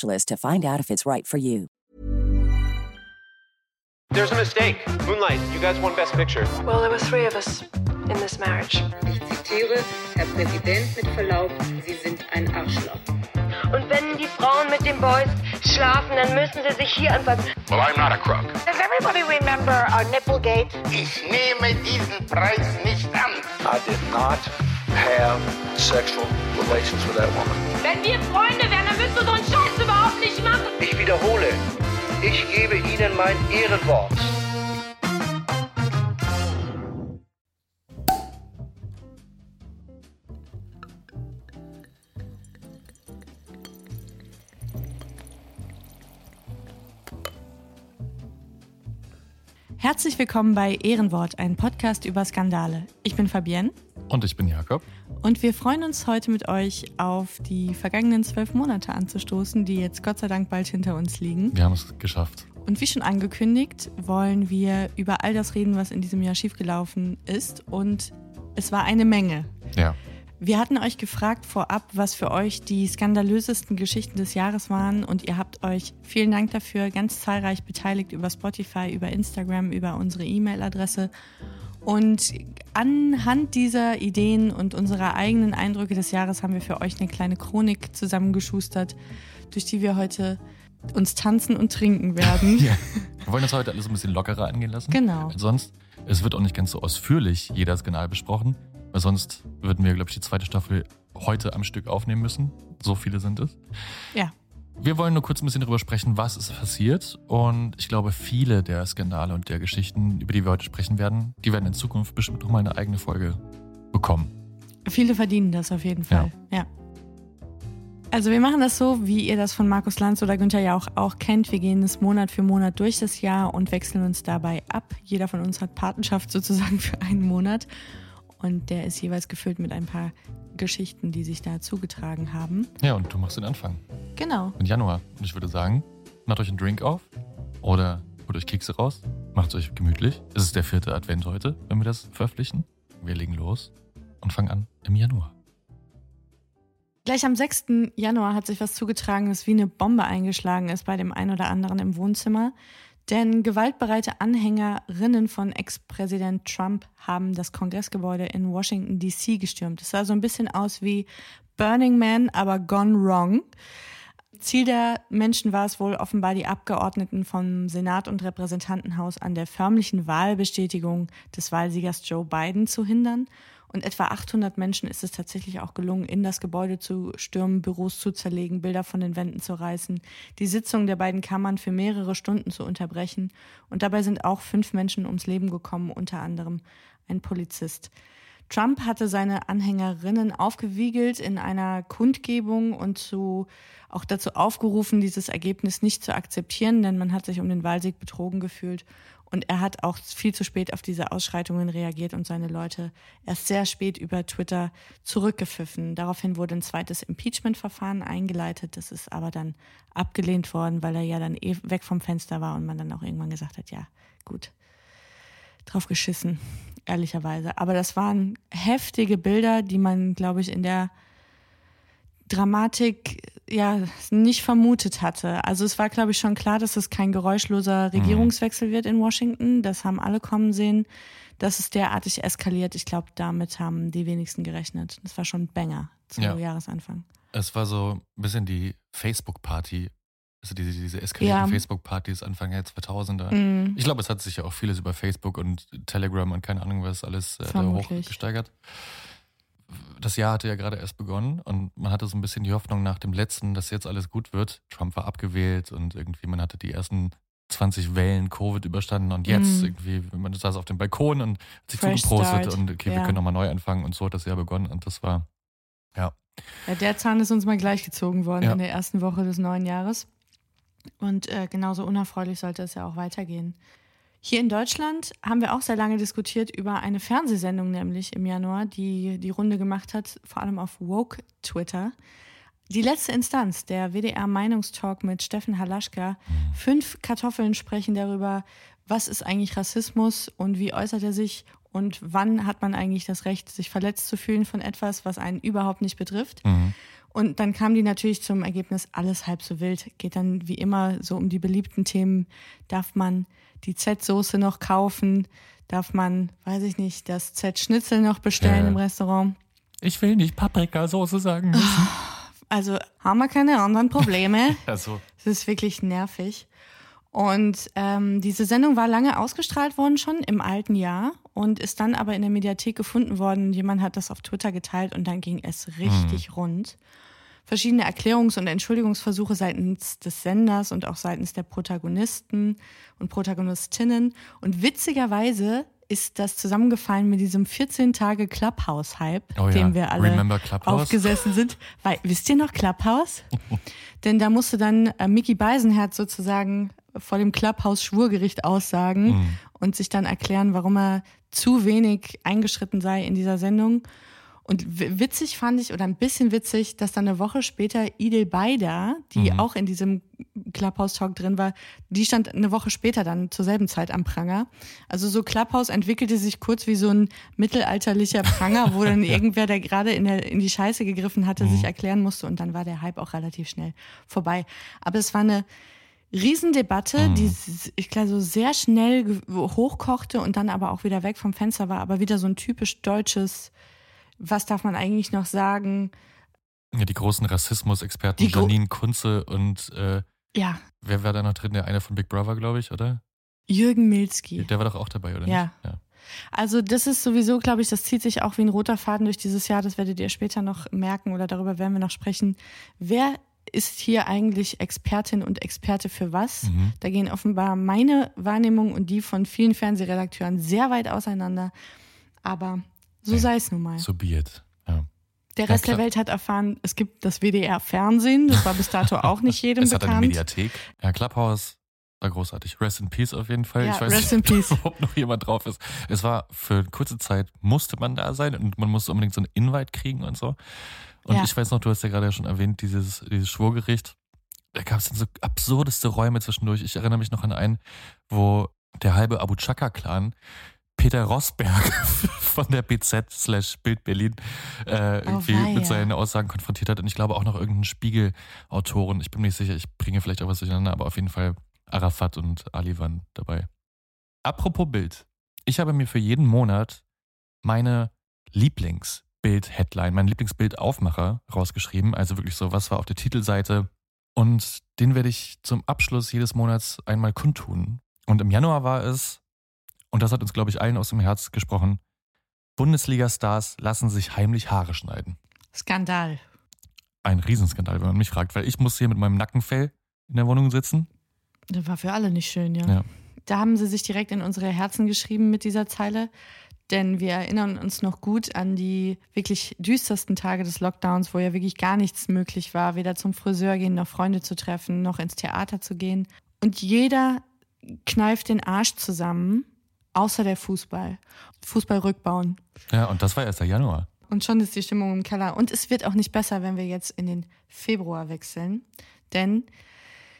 to find out if it's right for you. There's a mistake. Moonlight, you guys won Best Picture. Well, there were three of us in this marriage. Ich zitiere, Herr Präsident, mit Verlaub, Sie sind ein Arschloch. Und wenn die Frauen mit den Boys schlafen, dann müssen sie sich hier anpassen. Well, I'm not a crook. Does everybody remember our Nipplegate? Ich nehme diesen Preis nicht an. I did not have sexual relations with that woman. Wenn wir Freunde wären, dann würdest du so einen Scheiß überhaupt nicht machen. Ich wiederhole, ich gebe Ihnen mein Ehrenwort. Herzlich willkommen bei Ehrenwort, ein Podcast über Skandale. Ich bin Fabienne. Und ich bin Jakob. Und wir freuen uns heute mit euch auf die vergangenen zwölf Monate anzustoßen, die jetzt Gott sei Dank bald hinter uns liegen. Wir haben es geschafft. Und wie schon angekündigt, wollen wir über all das reden, was in diesem Jahr schiefgelaufen ist. Und es war eine Menge. Ja. Wir hatten euch gefragt vorab, was für euch die skandalösesten Geschichten des Jahres waren und ihr habt euch, vielen Dank dafür, ganz zahlreich beteiligt über Spotify, über Instagram, über unsere E-Mail-Adresse. Und anhand dieser Ideen und unserer eigenen Eindrücke des Jahres haben wir für euch eine kleine Chronik zusammengeschustert, durch die wir heute uns tanzen und trinken werden. ja. Wir wollen das heute alles ein bisschen lockerer angehen lassen. Genau. Weil sonst, es wird auch nicht ganz so ausführlich jeder Skandal besprochen, weil sonst würden wir, glaube ich, die zweite Staffel heute am Stück aufnehmen müssen. So viele sind es. Ja. Wir wollen nur kurz ein bisschen darüber sprechen, was ist passiert. Und ich glaube, viele der Skandale und der Geschichten, über die wir heute sprechen werden, die werden in Zukunft bestimmt nochmal eine eigene Folge bekommen. Viele verdienen das auf jeden Fall. Ja. ja. Also wir machen das so, wie ihr das von Markus Lanz oder Günther ja auch, auch kennt. Wir gehen es Monat für Monat durch das Jahr und wechseln uns dabei ab. Jeder von uns hat Patenschaft sozusagen für einen Monat. Und der ist jeweils gefüllt mit ein paar Geschichten, die sich da zugetragen haben. Ja, und du machst den Anfang. Genau. Im Januar. Und ich würde sagen, macht euch einen Drink auf oder holt euch Kekse raus. Macht euch gemütlich. Es ist der vierte Advent heute, wenn wir das veröffentlichen. Wir legen los und fangen an im Januar. Gleich am 6. Januar hat sich was zugetragen, das wie eine Bombe eingeschlagen ist bei dem einen oder anderen im Wohnzimmer. Denn gewaltbereite Anhängerinnen von Ex-Präsident Trump haben das Kongressgebäude in Washington, D.C. gestürmt. Es sah so ein bisschen aus wie Burning Man, aber gone wrong. Ziel der Menschen war es wohl offenbar, die Abgeordneten vom Senat und Repräsentantenhaus an der förmlichen Wahlbestätigung des Wahlsiegers Joe Biden zu hindern. Und etwa 800 Menschen ist es tatsächlich auch gelungen, in das Gebäude zu stürmen, Büros zu zerlegen, Bilder von den Wänden zu reißen, die Sitzung der beiden Kammern für mehrere Stunden zu unterbrechen. Und dabei sind auch fünf Menschen ums Leben gekommen, unter anderem ein Polizist. Trump hatte seine Anhängerinnen aufgewiegelt in einer Kundgebung und zu, auch dazu aufgerufen, dieses Ergebnis nicht zu akzeptieren, denn man hat sich um den Wahlsieg betrogen gefühlt. Und er hat auch viel zu spät auf diese Ausschreitungen reagiert und seine Leute erst sehr spät über Twitter zurückgepfiffen. Daraufhin wurde ein zweites Impeachment-Verfahren eingeleitet. Das ist aber dann abgelehnt worden, weil er ja dann eh weg vom Fenster war und man dann auch irgendwann gesagt hat, ja, gut, drauf geschissen, ehrlicherweise. Aber das waren heftige Bilder, die man, glaube ich, in der Dramatik ja nicht vermutet hatte. Also es war, glaube ich, schon klar, dass es kein geräuschloser Regierungswechsel wird in Washington. Das haben alle kommen sehen. Dass es derartig eskaliert, ich glaube, damit haben die wenigsten gerechnet. Das war schon ein Banger zum Ja. Jahresanfang. Es war so ein bisschen die Facebook-Party Also diese, diese eskalierten Ja. Facebook-Partys Anfang der 2000er. Mhm. Ich glaube, es hat sich ja auch vieles über Facebook und Telegram und keine Ahnung was alles äh, Vermutlich. Das Jahr hatte ja gerade erst begonnen und man hatte so ein bisschen die Hoffnung nach dem letzten, dass jetzt alles gut wird. Trump war abgewählt und irgendwie man hatte die ersten 20 Wellen Covid überstanden und jetzt Mhm. irgendwie, man saß auf dem Balkon und hat sich Fresh zugeprostet start. und okay, wir Ja. können nochmal neu anfangen und so hat das Jahr begonnen und das war, ja. Ja, der Zahn ist uns mal gleichgezogen worden Ja. in der ersten Woche des neuen Jahres. Und äh, genauso unerfreulich sollte es ja auch weitergehen. Hier in Deutschland haben wir auch sehr lange diskutiert über eine Fernsehsendung, nämlich im Januar, die die Runde gemacht hat, vor allem auf Woke Twitter. Die letzte Instanz, der WDR Meinungstalk mit Steffen Halaschka. Fünf Kartoffeln sprechen darüber, was ist eigentlich Rassismus und wie äußert er sich und wann hat man eigentlich das Recht, sich verletzt zu fühlen von etwas, was einen überhaupt nicht betrifft. Mhm. Und dann kam die natürlich zum Ergebnis, alles halb so wild. Geht dann wie immer so um die beliebten Themen. Darf man die Z-Soße noch kaufen? Darf man, weiß ich nicht, das Z-Schnitzel noch bestellen Ja. im Restaurant? Ich will nicht Paprikasauce sagen müssen. Also haben wir keine anderen Probleme. also, Es ist wirklich nervig. Und ähm, diese Sendung war lange ausgestrahlt worden schon im alten Jahr und ist dann aber in der Mediathek gefunden worden. Jemand hat das auf Twitter geteilt und dann ging es richtig rund. Verschiedene Erklärungs- und Entschuldigungsversuche seitens des Senders und auch seitens der Protagonisten und Protagonistinnen. Und witzigerweise ist das zusammengefallen mit diesem 14 Tage Clubhouse-Hype, Oh ja. dem wir alle aufgesessen sind. Weil, wisst ihr noch Clubhouse? Denn da musste dann äh, Mickey Beisenherz sozusagen vor dem Clubhouse-Schwurgericht aussagen Mhm. und sich dann erklären, warum er zu wenig eingeschritten sei in dieser Sendung. Und witzig fand ich, oder ein bisschen witzig, dass dann eine Woche später Idil Beida, die Mhm. auch in diesem Clubhouse-Talk drin war, die stand eine Woche später dann zur selben Zeit am Pranger. Also so Clubhouse entwickelte sich kurz wie so ein mittelalterlicher Pranger, wo dann irgendwer, der gerade in, der, in die Scheiße gegriffen hatte, sich erklären musste und dann war der Hype auch relativ schnell vorbei. Aber es war eine Riesendebatte, die s- ich glaube so sehr schnell hochkochte und dann aber auch wieder weg vom Fenster war, aber wieder so ein typisch deutsches, was darf man eigentlich noch sagen? ja, die großen Rassismus-Experten, gro- Janine Kunze und äh, Ja, wer war da noch drin? Der eine von Big Brother, glaube ich, oder? Jürgen Milski. Der war doch auch dabei, oder Ja. nicht? Ja. Also das ist sowieso, glaube ich, das zieht sich auch wie ein roter Faden durch dieses Jahr. Das werdet ihr später noch merken oder darüber werden wir noch sprechen. Wer ist hier eigentlich Expertin und Experte für was? Mhm. Da gehen offenbar meine Wahrnehmung und die von vielen Fernsehredakteuren sehr weit auseinander. Aber so Ja. sei es nun mal. So be it. Ja. Der Ja, Rest der klar. Welt hat erfahren, es gibt das WDR-Fernsehen. Das war bis dato auch nicht jedem Es hat eine bekannt. Mediathek. Ja, Clubhouse war großartig. Rest in Peace auf jeden Fall. Ja, ich weiß rest nicht, in ob peace. überhaupt noch jemand drauf ist. Es war für eine kurze Zeit, musste man da sein und man musste unbedingt so einen Invite kriegen und so. Und Ja. ich weiß noch, du hast ja gerade schon erwähnt, dieses, dieses Schwurgericht. Da gab es dann so absurdeste Räume zwischendurch. Ich erinnere mich noch an einen, wo der halbe Abu Chaka-Clan Peter Rosberg von der BZ slash Bild Berlin äh, irgendwie weia. mit seinen Aussagen konfrontiert hat. Und ich glaube auch noch irgendeinen Spiegel-Autoren. Ich bin mir nicht sicher, ich bringe vielleicht auch was durcheinander, aber auf jeden Fall Arafat und Ali waren dabei. Apropos Bild. Ich habe mir für jeden Monat meine Lieblingsbild-Headline, mein Lieblingsbild-Aufmacher rausgeschrieben. Also wirklich so, was war auf der Titelseite. Und den werde ich zum Abschluss jedes Monats einmal kundtun. Und im Januar war es, und das hat uns, glaube ich, allen aus dem Herz gesprochen, Bundesliga-Stars lassen sich heimlich Haare schneiden. Skandal. Ein Riesenskandal, wenn man mich fragt, weil ich muss hier mit meinem Nackenfell in der Wohnung sitzen. Das war für alle nicht schön, ja. Ja. Da haben sie sich direkt in unsere Herzen geschrieben mit dieser Zeile. Denn wir erinnern uns noch gut an die wirklich düstersten Tage des Lockdowns, wo ja wirklich gar nichts möglich war, weder zum Friseur gehen, noch Freunde zu treffen, noch ins Theater zu gehen. Und jeder kneift den Arsch zusammen, außer der Fußball. Fußball rückbauen. Ja, und das war erst der Januar. Und schon ist die Stimmung im Keller. Und es wird auch nicht besser, wenn wir jetzt in den Februar wechseln. Denn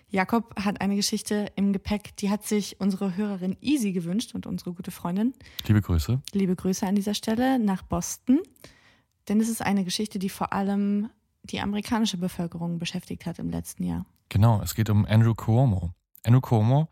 Jakob hat eine Geschichte im Gepäck, die hat sich unsere Hörerin Easy gewünscht und unsere gute Freundin. Liebe Grüße. Liebe Grüße an dieser Stelle nach Boston. Denn es ist eine Geschichte, die vor allem die amerikanische Bevölkerung beschäftigt hat im letzten Jahr. Genau, es geht um Andrew Cuomo. Andrew Cuomo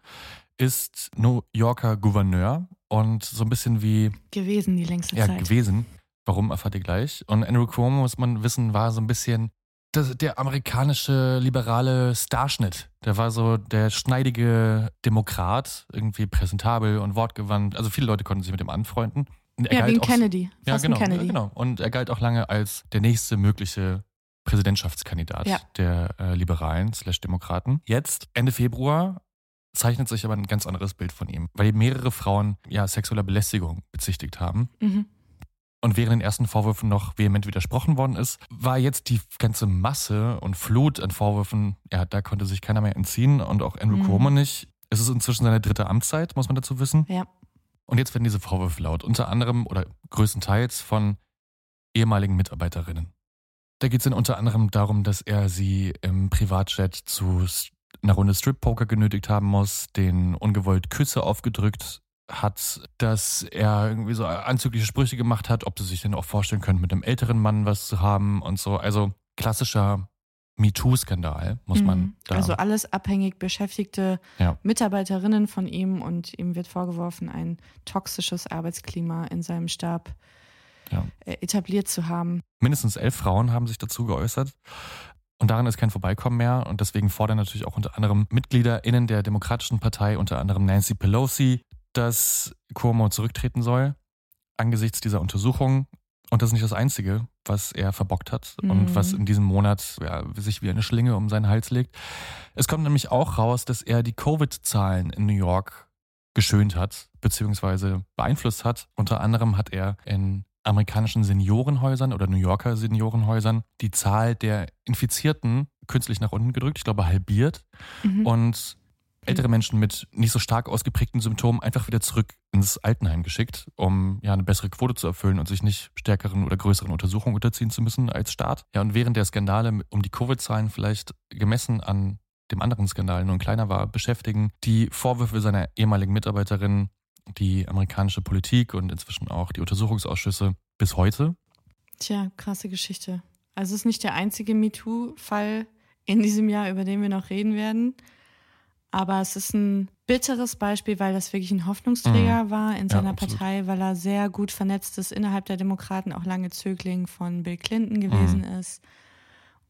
ist New Yorker Gouverneur und so ein bisschen wie Gewesen die längste ja, Zeit. gewesen. Warum erfahrt ihr gleich? Und Andrew Cuomo, muss man wissen, war so ein bisschen das, der amerikanische liberale Starschnitt. Der war so der schneidige Demokrat, irgendwie präsentabel und wortgewandt. Also viele Leute konnten sich mit ihm anfreunden. ja, wie ein Kennedy. Ja genau, Kennedy. ja, genau. Und er galt auch lange als der nächste mögliche Präsidentschaftskandidat Ja. der äh, Liberalen slash Demokraten. Jetzt, Ende Februar, zeichnet sich aber ein ganz anderes Bild von ihm, weil mehrere Frauen ja sexueller Belästigung bezichtigt haben. Mhm. Und während den ersten Vorwürfen noch vehement widersprochen worden ist, war jetzt die ganze Masse und Flut an Vorwürfen, ja, da konnte sich keiner mehr entziehen und auch Andrew Mhm. Cuomo nicht. Es ist inzwischen seine dritte Amtszeit, muss man dazu wissen. Ja. Und jetzt werden diese Vorwürfe laut, unter anderem oder größtenteils von ehemaligen Mitarbeiterinnen. Da geht es dann unter anderem darum, dass er sie im Privatjet zu einer Runde Strip-Poker genötigt haben muss, den ungewollt Küsse aufgedrückt hat, dass er irgendwie so anzügliche Sprüche gemacht hat, ob sie sich denn auch vorstellen können, mit einem älteren Mann was zu haben und so. Also klassischer MeToo-Skandal, muss man Mhm. da. Also alles abhängig beschäftigte Ja. Mitarbeiterinnen von ihm und ihm wird vorgeworfen, ein toxisches Arbeitsklima in seinem Stab Ja. äh, etabliert zu haben. Mindestens elf Frauen haben sich dazu geäußert. Und daran ist kein Vorbeikommen mehr. Und deswegen fordern natürlich auch unter anderem MitgliederInnen der Demokratischen Partei, unter anderem Nancy Pelosi, dass Cuomo zurücktreten soll angesichts dieser Untersuchung. Und das ist nicht das Einzige, was er verbockt hat und Mhm. was in diesem Monat ja, sich wie eine Schlinge um seinen Hals legt. Es kommt nämlich auch raus, dass er die Covid-Zahlen in New York geschönt hat, beziehungsweise beeinflusst hat. Unter anderem hat er in amerikanischen Seniorenhäusern oder New Yorker Seniorenhäusern die Zahl der Infizierten künstlich nach unten gedrückt, ich glaube halbiert. Mhm. Und ältere Menschen mit nicht so stark ausgeprägten Symptomen einfach wieder zurück ins Altenheim geschickt, um ja eine bessere Quote zu erfüllen und sich nicht stärkeren oder größeren Untersuchungen unterziehen zu müssen als Staat. Ja, und während der Skandale um die Covid-Zahlen vielleicht gemessen an dem anderen Skandal nur ein kleiner war, beschäftigen die Vorwürfe seiner ehemaligen Mitarbeiterin die amerikanische Politik und inzwischen auch die Untersuchungsausschüsse bis heute. Tja, krasse Geschichte. Also es ist nicht der einzige MeToo-Fall in diesem Jahr, über den wir noch reden werden. Aber es ist ein bitteres Beispiel, weil das wirklich ein Hoffnungsträger war in Ja, seiner absolut. Partei, weil er sehr gut vernetzt ist innerhalb der Demokraten, auch lange Zögling von Bill Clinton gewesen ist.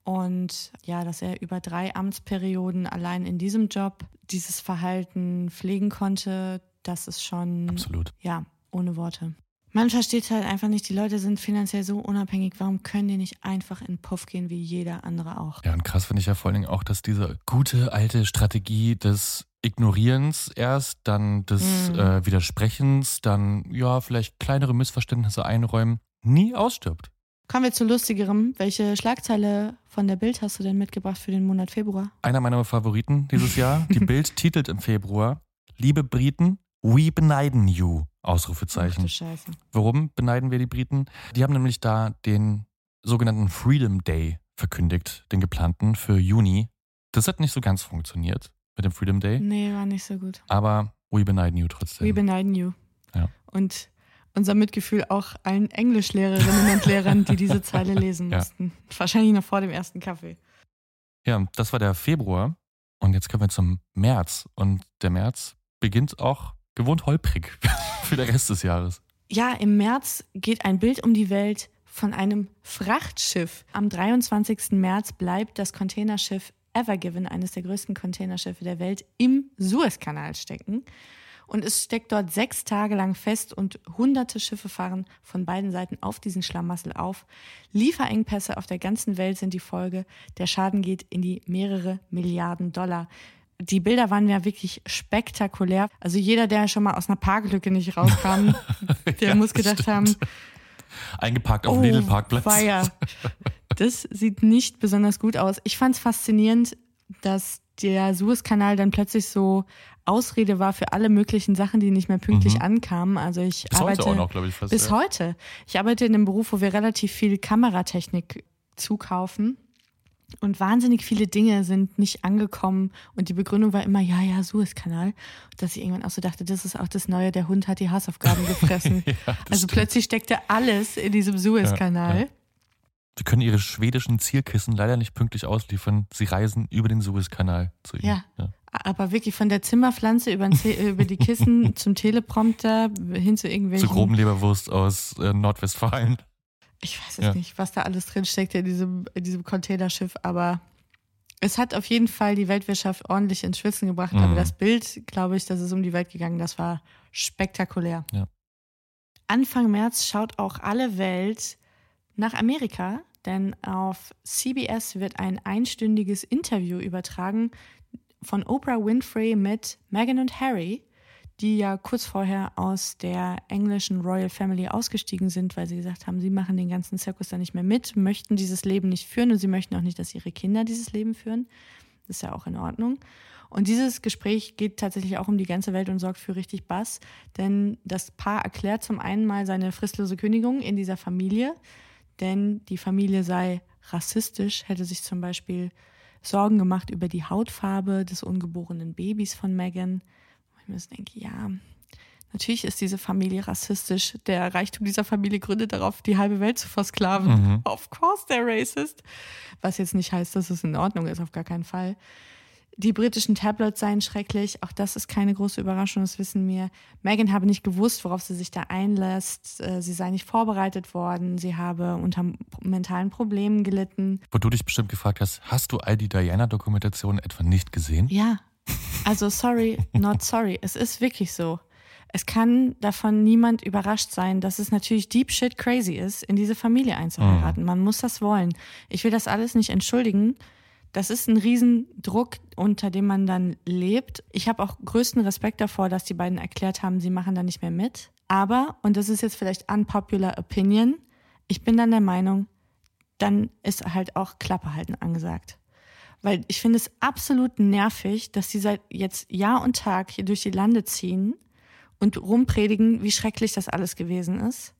Und ja, dass er über drei Amtsperioden allein in diesem Job dieses Verhalten pflegen konnte, das ist schon Absolut. ja, ohne Worte. Man versteht halt einfach nicht, die Leute sind finanziell so unabhängig, warum können die nicht einfach in Puff gehen wie jeder andere auch? Ja, und krass finde ich ja vor allen Dingen auch, dass diese gute alte Strategie des Ignorierens erst, dann des Mhm. äh, Widersprechens, dann ja, vielleicht kleinere Missverständnisse einräumen, nie ausstirbt. Kommen wir zu lustigerem. Welche Schlagzeile von der Bild hast du denn mitgebracht für den Monat Februar? Einer meiner Favoriten dieses Jahr. Die Bild titelt im Februar, liebe Briten, we beneiden you. Ach Ausrufezeichen. Scheiße. Warum beneiden wir die Briten? Die haben nämlich da den sogenannten Freedom Day verkündigt, den geplanten für Juni. Das hat nicht so ganz funktioniert mit dem Freedom Day, Nee, war nicht so gut. aber we beneiden you trotzdem. We beneiden you. Ja. Und unser Mitgefühl auch allen Englischlehrerinnen und Lehrern, die diese Zeile lesen Ja. mussten. Wahrscheinlich noch vor dem ersten Kaffee. Ja, das war der Februar und jetzt kommen wir zum März und der März beginnt auch gewohnt holprig für den Rest des Jahres. Ja, im März geht ein Bild um die Welt von einem Frachtschiff. Am 23. März bleibt das Containerschiff Evergiven, eines der größten Containerschiffe der Welt, im Suezkanal stecken. Und es steckt dort sechs Tage lang fest und hunderte Schiffe fahren von beiden Seiten auf diesen Schlamassel auf. Lieferengpässe auf der ganzen Welt sind die Folge. Der Schaden geht in die mehrere Milliarden Dollar. Die Bilder waren ja wirklich spektakulär. Also jeder, der schon mal aus einer Parklücke nicht rauskam, der Ja, muss gedacht stimmt. haben, Eingeparkt auf dem Lidl-Parkplatz. Oh, weia. Das sieht nicht besonders gut aus. Ich fand es faszinierend, dass der Suezkanal dann plötzlich so Ausrede war für alle möglichen Sachen, die nicht mehr pünktlich Mhm. ankamen. Also ich Bis arbeite heute auch noch, glaube ich, fast. bis ja. heute. Ich arbeite in einem Beruf, wo wir relativ viel Kameratechnik zukaufen. Und wahnsinnig viele Dinge sind nicht angekommen. Und die Begründung war immer, ja, ja, Suezkanal. Dass ich irgendwann auch so dachte, das ist auch das Neue, der Hund hat die Hausaufgaben gefressen. Ja, also stimmt. plötzlich steckte alles in diesem Suezkanal. Ja, ja. Sie können ihre schwedischen Zielkissen leider nicht pünktlich ausliefern. Sie reisen über den Suezkanal zu ihnen. Ja. Aber wirklich von der Zimmerpflanze über, über die Kissen zum Teleprompter hin zu irgendwelchen. Zu groben Leberwurst aus äh, Nordwestfalen. Ich weiß es ja. nicht, was da alles drin steckt in diesem, in diesem Containerschiff, aber es hat auf jeden Fall die Weltwirtschaft ordentlich ins Schwitzen gebracht. Mhm. Aber das Bild, glaube ich, das ist um die Welt gegangen, das war spektakulär. Ja. Anfang März schaut auch alle Welt nach Amerika, denn auf CBS wird ein einstündiges Interview übertragen von Oprah Winfrey mit Meghan und Harry die ja kurz vorher aus der englischen Royal Family ausgestiegen sind, weil sie gesagt haben, sie machen den ganzen Zirkus da nicht mehr mit, möchten dieses Leben nicht führen und sie möchten auch nicht, dass ihre Kinder dieses Leben führen. Das ist ja auch in Ordnung. Und dieses Gespräch geht tatsächlich auch um die ganze Welt und sorgt für richtig Bass, denn das Paar erklärt zum einen mal seine fristlose Kündigung in dieser Familie, denn die Familie sei rassistisch, hätte sich zum Beispiel Sorgen gemacht über die Hautfarbe des ungeborenen Babys von Meghan mir so denke, ja, natürlich ist diese Familie rassistisch. Der Reichtum dieser Familie gründet darauf, die halbe Welt zu versklaven. Mhm. Of course they're racist. Was jetzt nicht heißt, dass es in Ordnung ist, auf gar keinen Fall. Die britischen Tablets seien schrecklich. Auch das ist keine große Überraschung, das wissen wir. Meghan habe nicht gewusst, worauf sie sich da einlässt. Äh, sie sei nicht vorbereitet worden. Sie habe unter mentalen Problemen gelitten. Wo du dich bestimmt gefragt hast, hast du all die Diana-Dokumentationen etwa nicht gesehen? Ja, also sorry, not sorry. Es ist wirklich so. Es kann davon niemand überrascht sein, dass es natürlich deep shit crazy ist, in diese Familie einzuheiraten. Mhm. Man muss das wollen. Ich will das alles nicht entschuldigen. Das ist ein Riesendruck, unter dem man dann lebt. Ich habe auch größten Respekt davor, dass die beiden erklärt haben, sie machen da nicht mehr mit. Aber, und das ist jetzt vielleicht unpopular opinion, ich bin dann der Meinung, dann ist halt auch Klappe halten angesagt. Weil ich finde es absolut nervig, dass die seit jetzt Jahr und Tag hier durch die Lande ziehen und rumpredigen, wie schrecklich das alles gewesen ist.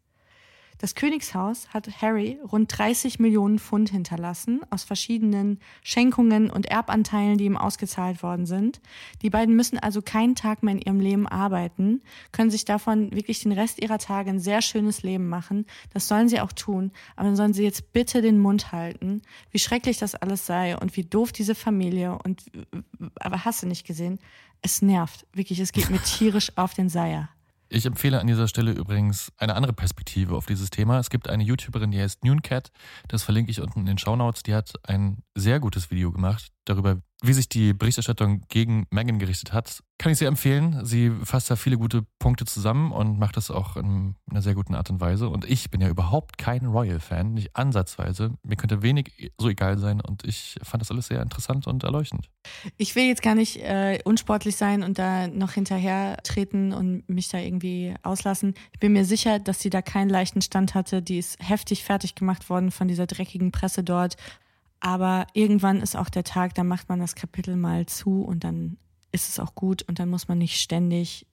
Das Königshaus hat Harry rund 30 Millionen Pfund hinterlassen aus verschiedenen Schenkungen und Erbanteilen, die ihm ausgezahlt worden sind. Die beiden müssen also keinen Tag mehr in ihrem Leben arbeiten, können sich davon wirklich den Rest ihrer Tage ein sehr schönes Leben machen. Das sollen sie auch tun, aber dann sollen sie jetzt bitte den Mund halten, wie schrecklich das alles sei und wie doof diese Familie und aber hast du nicht gesehen? Es nervt, wirklich, es geht mir tierisch auf den Seier. Ich empfehle an dieser Stelle übrigens eine andere Perspektive auf dieses Thema. Es gibt eine YouTuberin, die heißt Nooncat. Das verlinke ich unten in den Shownotes. Die hat ein sehr gutes Video gemacht darüber, wie sich die Berichterstattung gegen Megan gerichtet hat, kann ich sehr empfehlen. Sie fasst da viele gute Punkte zusammen und macht das auch in einer sehr guten Art und Weise. Und ich bin ja überhaupt kein Royal-Fan, nicht ansatzweise. Mir könnte wenig so egal sein und ich fand das alles sehr interessant und erleuchtend. Ich will jetzt gar nicht äh, unsportlich sein und da noch hinterher treten und mich da irgendwie auslassen. Ich bin mir sicher, dass sie da keinen leichten Stand hatte. Die ist heftig fertig gemacht worden von dieser dreckigen Presse dort. Aber irgendwann ist auch der Tag, da macht man das Kapitel mal zu und dann ist es auch gut und dann muss man nicht ständig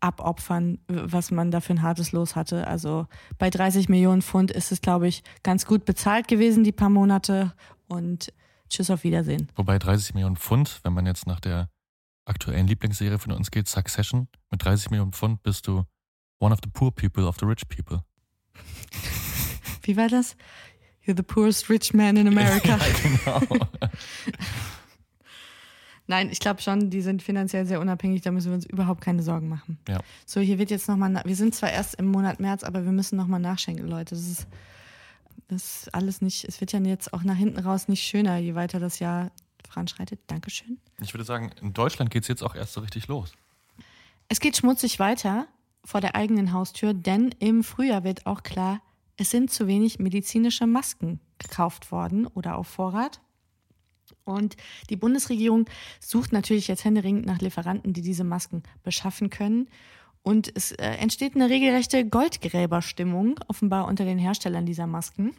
abopfern, was man da für ein hartes Los hatte. Also bei 30 Millionen Pfund ist es, glaube ich, ganz gut bezahlt gewesen, die paar Monate. Und tschüss, auf Wiedersehen. Wobei 30 Millionen Pfund, wenn man jetzt nach der aktuellen Lieblingsserie von uns geht, Succession, mit 30 Millionen Pfund bist du one of the poor people of the rich people. Wie war das? You're the poorest rich man in America. ja, genau. Nein, ich glaube schon, die sind finanziell sehr unabhängig, da müssen wir uns überhaupt keine Sorgen machen. Ja. So, hier wird jetzt nochmal, wir sind zwar erst im Monat März, aber wir müssen nochmal nachschenken, Leute. Das ist, das ist alles nicht, es wird ja jetzt auch nach hinten raus nicht schöner, je weiter das Jahr voranschreitet. Dankeschön. Ich würde sagen, in Deutschland geht es jetzt auch erst so richtig los. Es geht schmutzig weiter vor der eigenen Haustür, denn im Frühjahr wird auch klar, es sind zu wenig medizinische Masken gekauft worden oder auf Vorrat. Und die Bundesregierung sucht natürlich jetzt händeringend nach Lieferanten, die diese Masken beschaffen können. Und es äh, entsteht eine regelrechte Goldgräberstimmung, offenbar unter den Herstellern dieser Masken.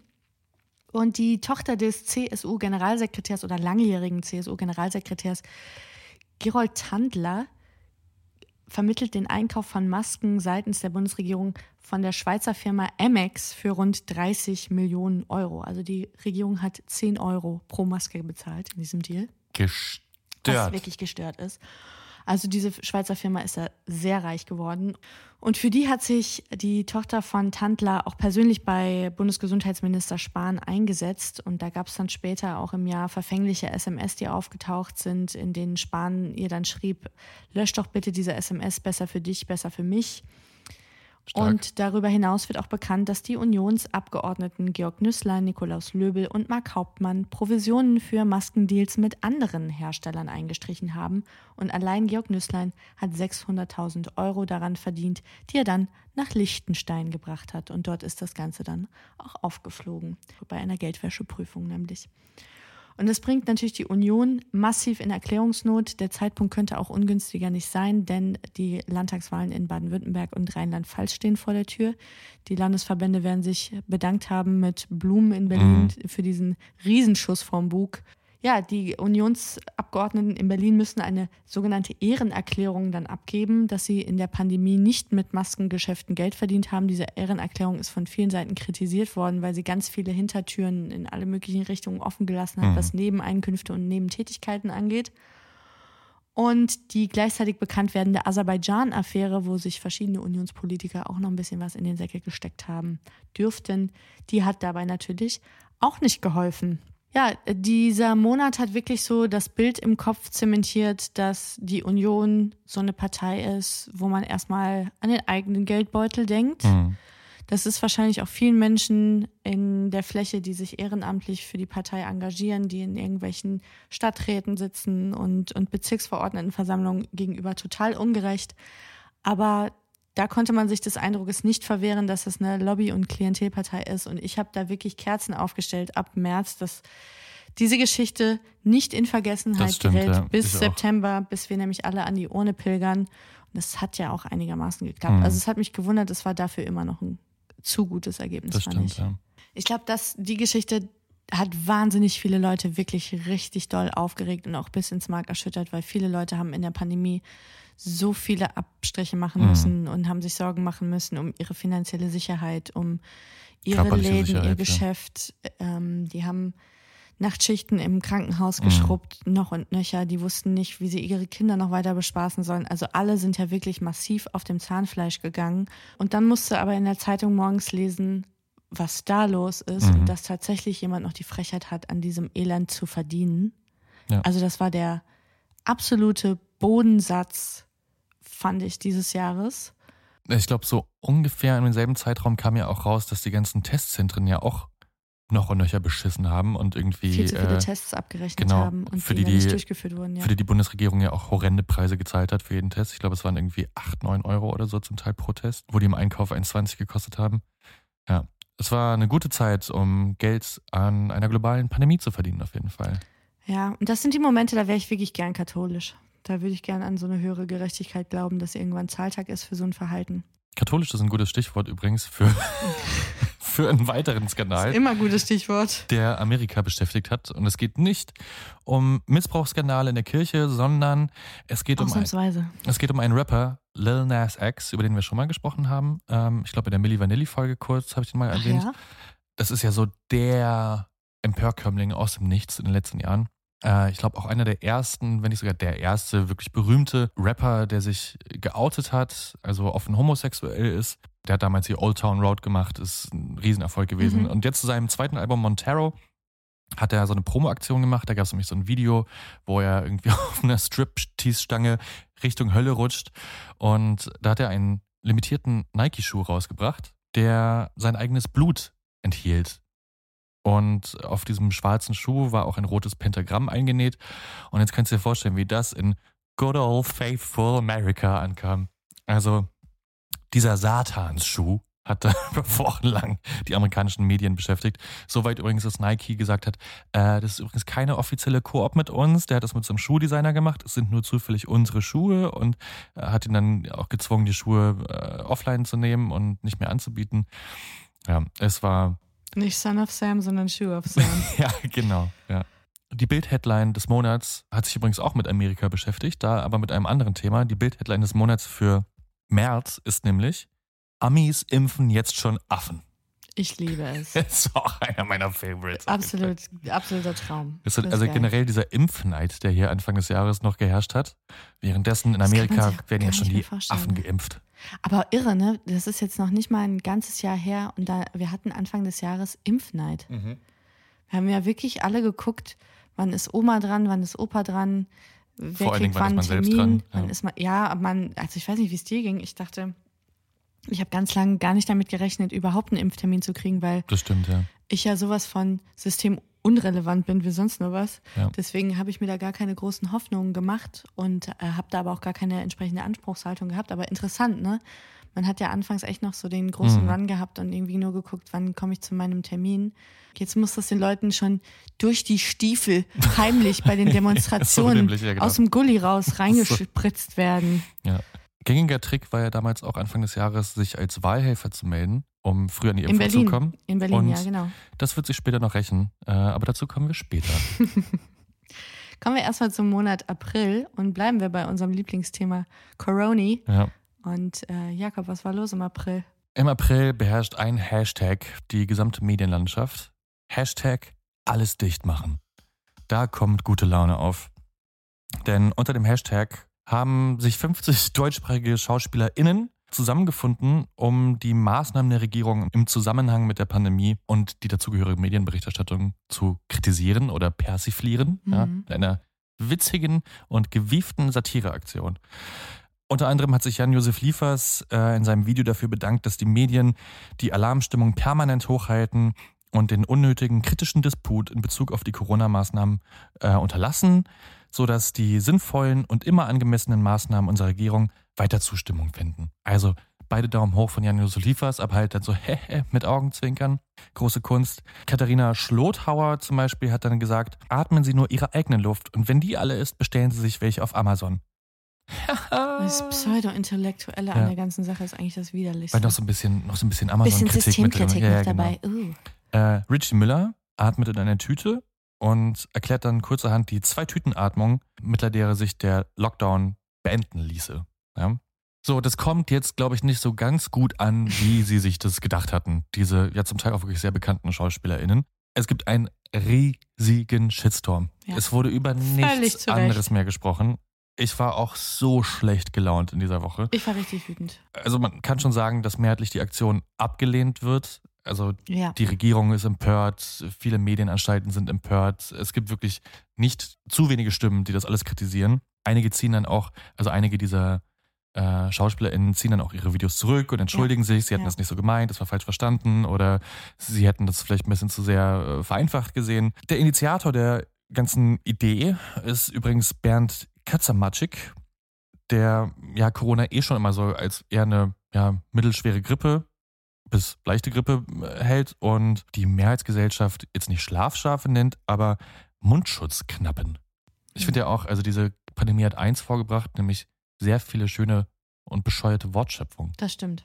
Und die Tochter des CSU-Generalsekretärs oder langjährigen CSU-Generalsekretärs Gerold Tandler vermittelt den Einkauf von Masken seitens der Bundesregierung von der Schweizer Firma Amex für rund 30 Millionen Euro. Also die Regierung hat 10 Euro pro Maske bezahlt in diesem Deal. Gestört. Was wirklich gestört ist. Also diese Schweizer Firma ist ja sehr reich geworden. Und für die hat sich die Tochter von Tandler auch persönlich bei Bundesgesundheitsminister Spahn eingesetzt. Und da gab es dann später auch im Jahr verfängliche SMS, die aufgetaucht sind, in denen Spahn ihr dann schrieb, lösch doch bitte diese SMS, besser für dich, besser für mich. Stark. Und darüber hinaus wird auch bekannt, dass die Unionsabgeordneten Georg Nüßlein, Nikolaus Löbel und Mark Hauptmann Provisionen für Maskendeals mit anderen Herstellern eingestrichen haben. Und allein Georg Nüßlein hat 600.000 Euro daran verdient, die er dann nach Liechtenstein gebracht hat. Und dort ist das Ganze dann auch aufgeflogen. Bei einer Geldwäscheprüfung nämlich. Und das bringt natürlich die Union massiv in Erklärungsnot. Der Zeitpunkt könnte auch ungünstiger nicht sein, denn die Landtagswahlen in Baden-Württemberg und Rheinland-Pfalz stehen vor der Tür. Die Landesverbände werden sich bedankt haben mit Blumen in Berlin mhm. für diesen Riesenschuss vom Bug ja, die Unionsabgeordneten in Berlin müssen eine sogenannte Ehrenerklärung dann abgeben, dass sie in der Pandemie nicht mit Maskengeschäften Geld verdient haben. Diese Ehrenerklärung ist von vielen Seiten kritisiert worden, weil sie ganz viele Hintertüren in alle möglichen Richtungen offen gelassen hat, mhm. was Nebeneinkünfte und Nebentätigkeiten angeht. Und die gleichzeitig bekannt werdende Aserbaidschan-Affäre, wo sich verschiedene Unionspolitiker auch noch ein bisschen was in den Säcke gesteckt haben dürften, die hat dabei natürlich auch nicht geholfen. Ja, dieser Monat hat wirklich so das Bild im Kopf zementiert, dass die Union so eine Partei ist, wo man erstmal an den eigenen Geldbeutel denkt. Mhm. Das ist wahrscheinlich auch vielen Menschen in der Fläche, die sich ehrenamtlich für die Partei engagieren, die in irgendwelchen Stadträten sitzen und, und Bezirksverordnetenversammlungen gegenüber total ungerecht. Aber da konnte man sich des Eindruckes nicht verwehren, dass das eine Lobby- und Klientelpartei ist. Und ich habe da wirklich Kerzen aufgestellt ab März, dass diese Geschichte nicht in Vergessenheit stimmt, gerät ja. bis September, bis wir nämlich alle an die Urne pilgern. Und das hat ja auch einigermaßen geklappt. Mhm. Also es hat mich gewundert, es war dafür immer noch ein zu gutes Ergebnis, das fand stimmt, ich. Ja. Ich glaube, dass die Geschichte hat wahnsinnig viele Leute wirklich richtig doll aufgeregt und auch bis ins Mark erschüttert, weil viele Leute haben in der Pandemie so viele Abstriche machen mhm. müssen und haben sich Sorgen machen müssen um ihre finanzielle Sicherheit, um ihre Läden, Sicherheit, ihr Geschäft. Ja. Ähm, die haben Nachtschichten im Krankenhaus mhm. geschrubbt, mhm. noch und nöcher. Die wussten nicht, wie sie ihre Kinder noch weiter bespaßen sollen. Also alle sind ja wirklich massiv auf dem Zahnfleisch gegangen. Und dann musste aber in der Zeitung morgens lesen, was da los ist mhm. und dass tatsächlich jemand noch die Frechheit hat, an diesem Elend zu verdienen. Ja. Also das war der absolute Bodensatz fand ich, dieses Jahres. Ich glaube, so ungefähr in demselben Zeitraum kam ja auch raus, dass die ganzen Testzentren ja auch noch und nöcher beschissen haben und irgendwie. Viel zu viele äh, Tests abgerechnet genau, haben und für die, die nicht durchgeführt wurden. Ja. Für die die Bundesregierung ja auch horrende Preise gezahlt hat für jeden Test. Ich glaube, es waren irgendwie 8, 9 Euro oder so zum Teil pro Test, wo die im Einkauf 1,20 gekostet haben. Ja, es war eine gute Zeit, um Geld an einer globalen Pandemie zu verdienen, auf jeden Fall. Ja, und das sind die Momente, da wäre ich wirklich gern katholisch. Da würde ich gerne an so eine höhere Gerechtigkeit glauben, dass irgendwann Zahltag ist für so ein Verhalten. Katholisch ist ein gutes Stichwort übrigens für, für einen weiteren Skandal. Das ist immer ein gutes Stichwort. Der Amerika beschäftigt hat. Und es geht nicht um Missbrauchsskandale in der Kirche, sondern es geht, um, ein, es geht um einen Rapper, Lil Nas X, über den wir schon mal gesprochen haben. Ähm, ich glaube, in der Milli Vanilli-Folge kurz habe ich den mal erwähnt. Ja? Das ist ja so der Empörkömmling aus dem Nichts in den letzten Jahren. Äh, ich glaube auch einer der ersten, wenn nicht sogar der erste wirklich berühmte Rapper, der sich geoutet hat, also offen homosexuell ist. Der hat damals hier Old Town Road gemacht, ist ein Riesenerfolg gewesen. Mhm. Und jetzt zu seinem zweiten Album Montero hat er so eine Promo-Aktion gemacht. Da gab es nämlich so ein Video, wo er irgendwie auf einer Strip-Tease-Stange Richtung Hölle rutscht. Und da hat er einen limitierten Nike-Schuh rausgebracht, der sein eigenes Blut enthielt. Und auf diesem schwarzen Schuh war auch ein rotes Pentagramm eingenäht. Und jetzt kannst du dir vorstellen, wie das in Good Old Faithful America ankam. Also dieser Satansschuh hat da wochenlang die amerikanischen Medien beschäftigt. Soweit übrigens, dass Nike gesagt hat, äh, das ist übrigens keine offizielle Koop mit uns. Der hat das mit so einem Schuhdesigner gemacht. Es sind nur zufällig unsere Schuhe und äh, hat ihn dann auch gezwungen, die Schuhe äh, offline zu nehmen und nicht mehr anzubieten. Ja, es war nicht Son of Sam, sondern Shoe of Sam. ja, genau. Ja. Die Bild-Headline des Monats hat sich übrigens auch mit Amerika beschäftigt, da aber mit einem anderen Thema. Die Bild-Headline des Monats für März ist nämlich Amis impfen jetzt schon Affen. Ich liebe es. Das ist auch einer meiner Favorites. Absolut, absoluter Traum. Das ist also geil. generell dieser Impfneid, der hier Anfang des Jahres noch geherrscht hat. Währenddessen in Amerika werden jetzt schon die Affen geimpft. Aber irre, ne? Das ist jetzt noch nicht mal ein ganzes Jahr her und da wir hatten Anfang des Jahres Impfneid. Mhm. Wir haben ja wirklich alle geguckt, wann ist Oma dran, wann ist Opa dran, wer Vor kriegt wann einen Termin, dran, wann ja. ist man, ja, man, also ich weiß nicht, wie es dir ging. Ich dachte, Ich habe ganz lange gar nicht damit gerechnet, überhaupt einen Impftermin zu kriegen, weil Das stimmt, ja. ich ja sowas von systemunrelevant bin wie sonst nur was. Ja. Deswegen habe ich mir da gar keine großen Hoffnungen gemacht und äh, habe da aber auch gar keine entsprechende Anspruchshaltung gehabt. Aber interessant, ne? Man hat ja anfangs echt noch so den großen Mhm. Run gehabt und irgendwie nur geguckt, wann komme ich zu meinem Termin. Jetzt muss das den Leuten schon durch die Stiefel heimlich bei den Demonstrationen nämlich, ja, genau. aus dem Gully raus reingespritzt werden. Ja. Gängiger Trick war ja damals auch Anfang des Jahres, sich als Wahlhelfer zu melden, um früher an die In Impfung zu kommen. In Berlin, Und ja, genau. Das wird sich später noch rächen, äh, aber dazu kommen wir später. Kommen wir erstmal zum Monat April und bleiben wir bei unserem Lieblingsthema Coroni. ja. Und äh, Jakob, was war los im April? Im April beherrscht ein Hashtag die gesamte Medienlandschaft. Hashtag alles dicht machen. Da kommt gute Laune auf. Denn unter dem Hashtag haben sich 50 deutschsprachige SchauspielerInnen zusammengefunden, um die Maßnahmen der Regierung im Zusammenhang mit der Pandemie und die dazugehörige Medienberichterstattung zu kritisieren oder persiflieren. Ja, Mhm. in einer witzigen und gewieften Satireaktion. Unter anderem hat sich Jan-Josef Liefers äh, in seinem Video dafür bedankt, dass die Medien die Alarmstimmung permanent hochhalten und den unnötigen kritischen Disput in Bezug auf die Corona-Maßnahmen äh, unterlassen, sodass die sinnvollen und immer angemessenen Maßnahmen unserer Regierung weiter Zustimmung finden. Also beide Daumen hoch von Jan-Josef Liefers, aber halt dann so hehe mit Augenzwinkern. Große Kunst. Katharina Schlothauer zum Beispiel hat dann gesagt, atmen Sie nur Ihre eigene Luft und wenn die alle ist, bestellen Sie sich welche auf Amazon. Das Pseudo-Intellektuelle an Ja. der ganzen Sache ist eigentlich das Widerlichste. Weil noch so ein bisschen, noch so ein bisschen Bisschen Amazon-Kritik mit drin. Systemkritik Ja, ja, noch dabei. Genau. Uh. Äh, Richie Müller atmet in einer Tüte und erklärt dann kurzerhand die Zwei-Tüten-Atmung, mittels der sich der Lockdown beenden ließe. Ja? So, das kommt jetzt, glaube ich, nicht so ganz gut an, wie sie sich das gedacht hatten. Diese ja zum Teil auch wirklich sehr bekannten SchauspielerInnen. Es gibt einen riesigen Shitstorm. Ja. Es wurde über nichts anderes mehr gesprochen. Ich war auch so schlecht gelaunt in dieser Woche. Ich war richtig wütend. Also man kann schon sagen, dass mehrheitlich die Aktion abgelehnt wird. Also Ja. die Regierung ist empört, viele Medienanstalten sind empört. Es gibt wirklich nicht zu wenige Stimmen, die das alles kritisieren. Einige ziehen dann auch, also einige dieser äh, SchauspielerInnen ziehen dann auch ihre Videos zurück und entschuldigen sich, sie hätten Ja. das nicht so gemeint, das war falsch verstanden oder sie hätten das vielleicht ein bisschen zu sehr äh, vereinfacht gesehen. Der Initiator der ganzen Idee ist übrigens Bernd Katzamatschik, der ja Corona eh schon immer so als eher eine ja, mittelschwere Grippe bis leichte Grippe äh, hält und die Mehrheitsgesellschaft jetzt nicht Schlafschafe nennt, aber Mundschutzknappen. Ich finde ja auch, also diese Pandemie hat eins vorgebracht, nämlich sehr viele schöne und bescheuerte Wortschöpfungen. Das stimmt.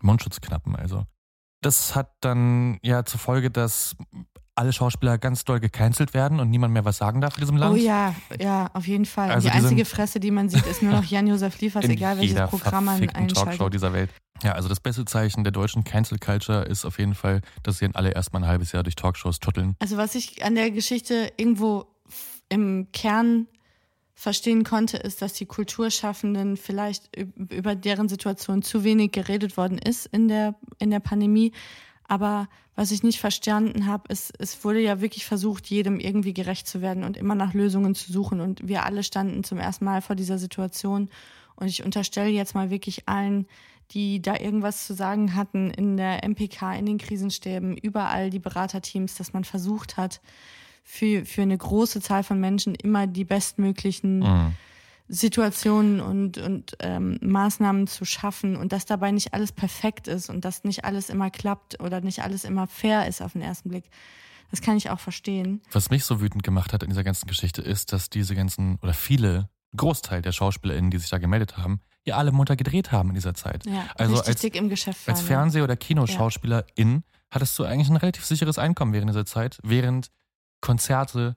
Mundschutzknappen also. Das hat dann ja zur Folge, dass alle Schauspieler ganz doll gecancelt werden und niemand mehr was sagen darf in diesem Land. Oh ja, ja, auf jeden Fall. Also die einzige Fresse, die man sieht, ist nur noch Jan-Josef Liefers, egal welches Programm man verfickten Talkshow einschaltet. dieser Welt. Ja, also das beste Zeichen der deutschen Cancel Culture ist auf jeden Fall, dass sie dann alle erstmal ein halbes Jahr durch Talkshows tutteln. Also was ich an der Geschichte irgendwo im Kern verstehen konnte, ist, dass die Kulturschaffenden vielleicht üb- über deren Situation zu wenig geredet worden ist in der, in der Pandemie. Aber was ich nicht verstanden habe, ist, es wurde ja wirklich versucht, jedem irgendwie gerecht zu werden und immer nach Lösungen zu suchen. Und wir alle standen zum ersten Mal vor dieser Situation. Und ich unterstelle jetzt mal wirklich allen, die da irgendwas zu sagen hatten in der MPK, in den Krisenstäben, überall die Beraterteams, dass man versucht hat, für, für eine große Zahl von Menschen immer die bestmöglichen Mhm. Situationen und, und ähm, Maßnahmen zu schaffen und dass dabei nicht alles perfekt ist und dass nicht alles immer klappt oder nicht alles immer fair ist auf den ersten Blick. Das kann ich auch verstehen. Was mich so wütend gemacht hat in dieser ganzen Geschichte ist, dass diese ganzen oder viele Großteil der SchauspielerInnen, die sich da gemeldet haben, ja alle munter gedreht haben in dieser Zeit. Ja, Also richtig als- dick im Geschäft waren. Als ja. Fernseh- oder Kinoschauspielerin hattest du eigentlich ein relativ sicheres Einkommen während dieser Zeit, während Konzerte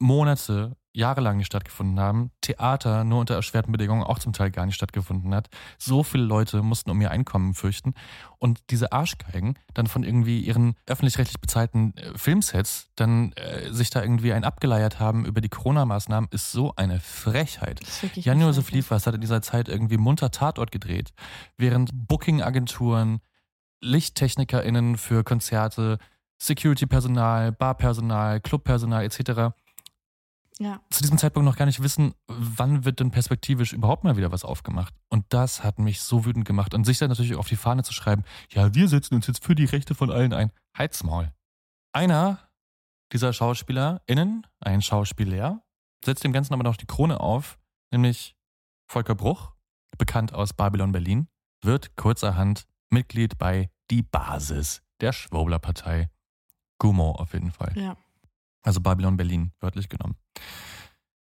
Monate, jahrelang nicht stattgefunden haben, Theater nur unter erschwerten Bedingungen auch zum Teil gar nicht stattgefunden hat. So viele Leute mussten um ihr Einkommen fürchten. Und diese Arschgeigen dann von irgendwie ihren öffentlich-rechtlich bezahlten äh, Filmsets dann äh, sich da irgendwie ein abgeleiert haben über die Corona-Maßnahmen, ist so eine Frechheit. Jan-Josef Liefers hat in dieser Zeit irgendwie munter Tatort gedreht, während Booking-Agenturen, LichttechnikerInnen für Konzerte, Security-Personal, Barpersonal, Clubpersonal etc. Ja. zu diesem Zeitpunkt noch gar nicht wissen, wann wird denn perspektivisch überhaupt mal wieder was aufgemacht. Und das hat mich so wütend gemacht. Und sich dann natürlich auf die Fahne zu schreiben, ja, wir setzen uns jetzt für die Rechte von allen ein. Heizmaul. Einer dieser SchauspielerInnen, ein Schauspieler, setzt dem Ganzen aber noch die Krone auf, nämlich Volker Bruch, bekannt aus Babylon Berlin, wird kurzerhand Mitglied bei Die Basis der Schwurbler-Partei. Gumo auf jeden Fall. Ja. Also Babylon Berlin, wörtlich genommen.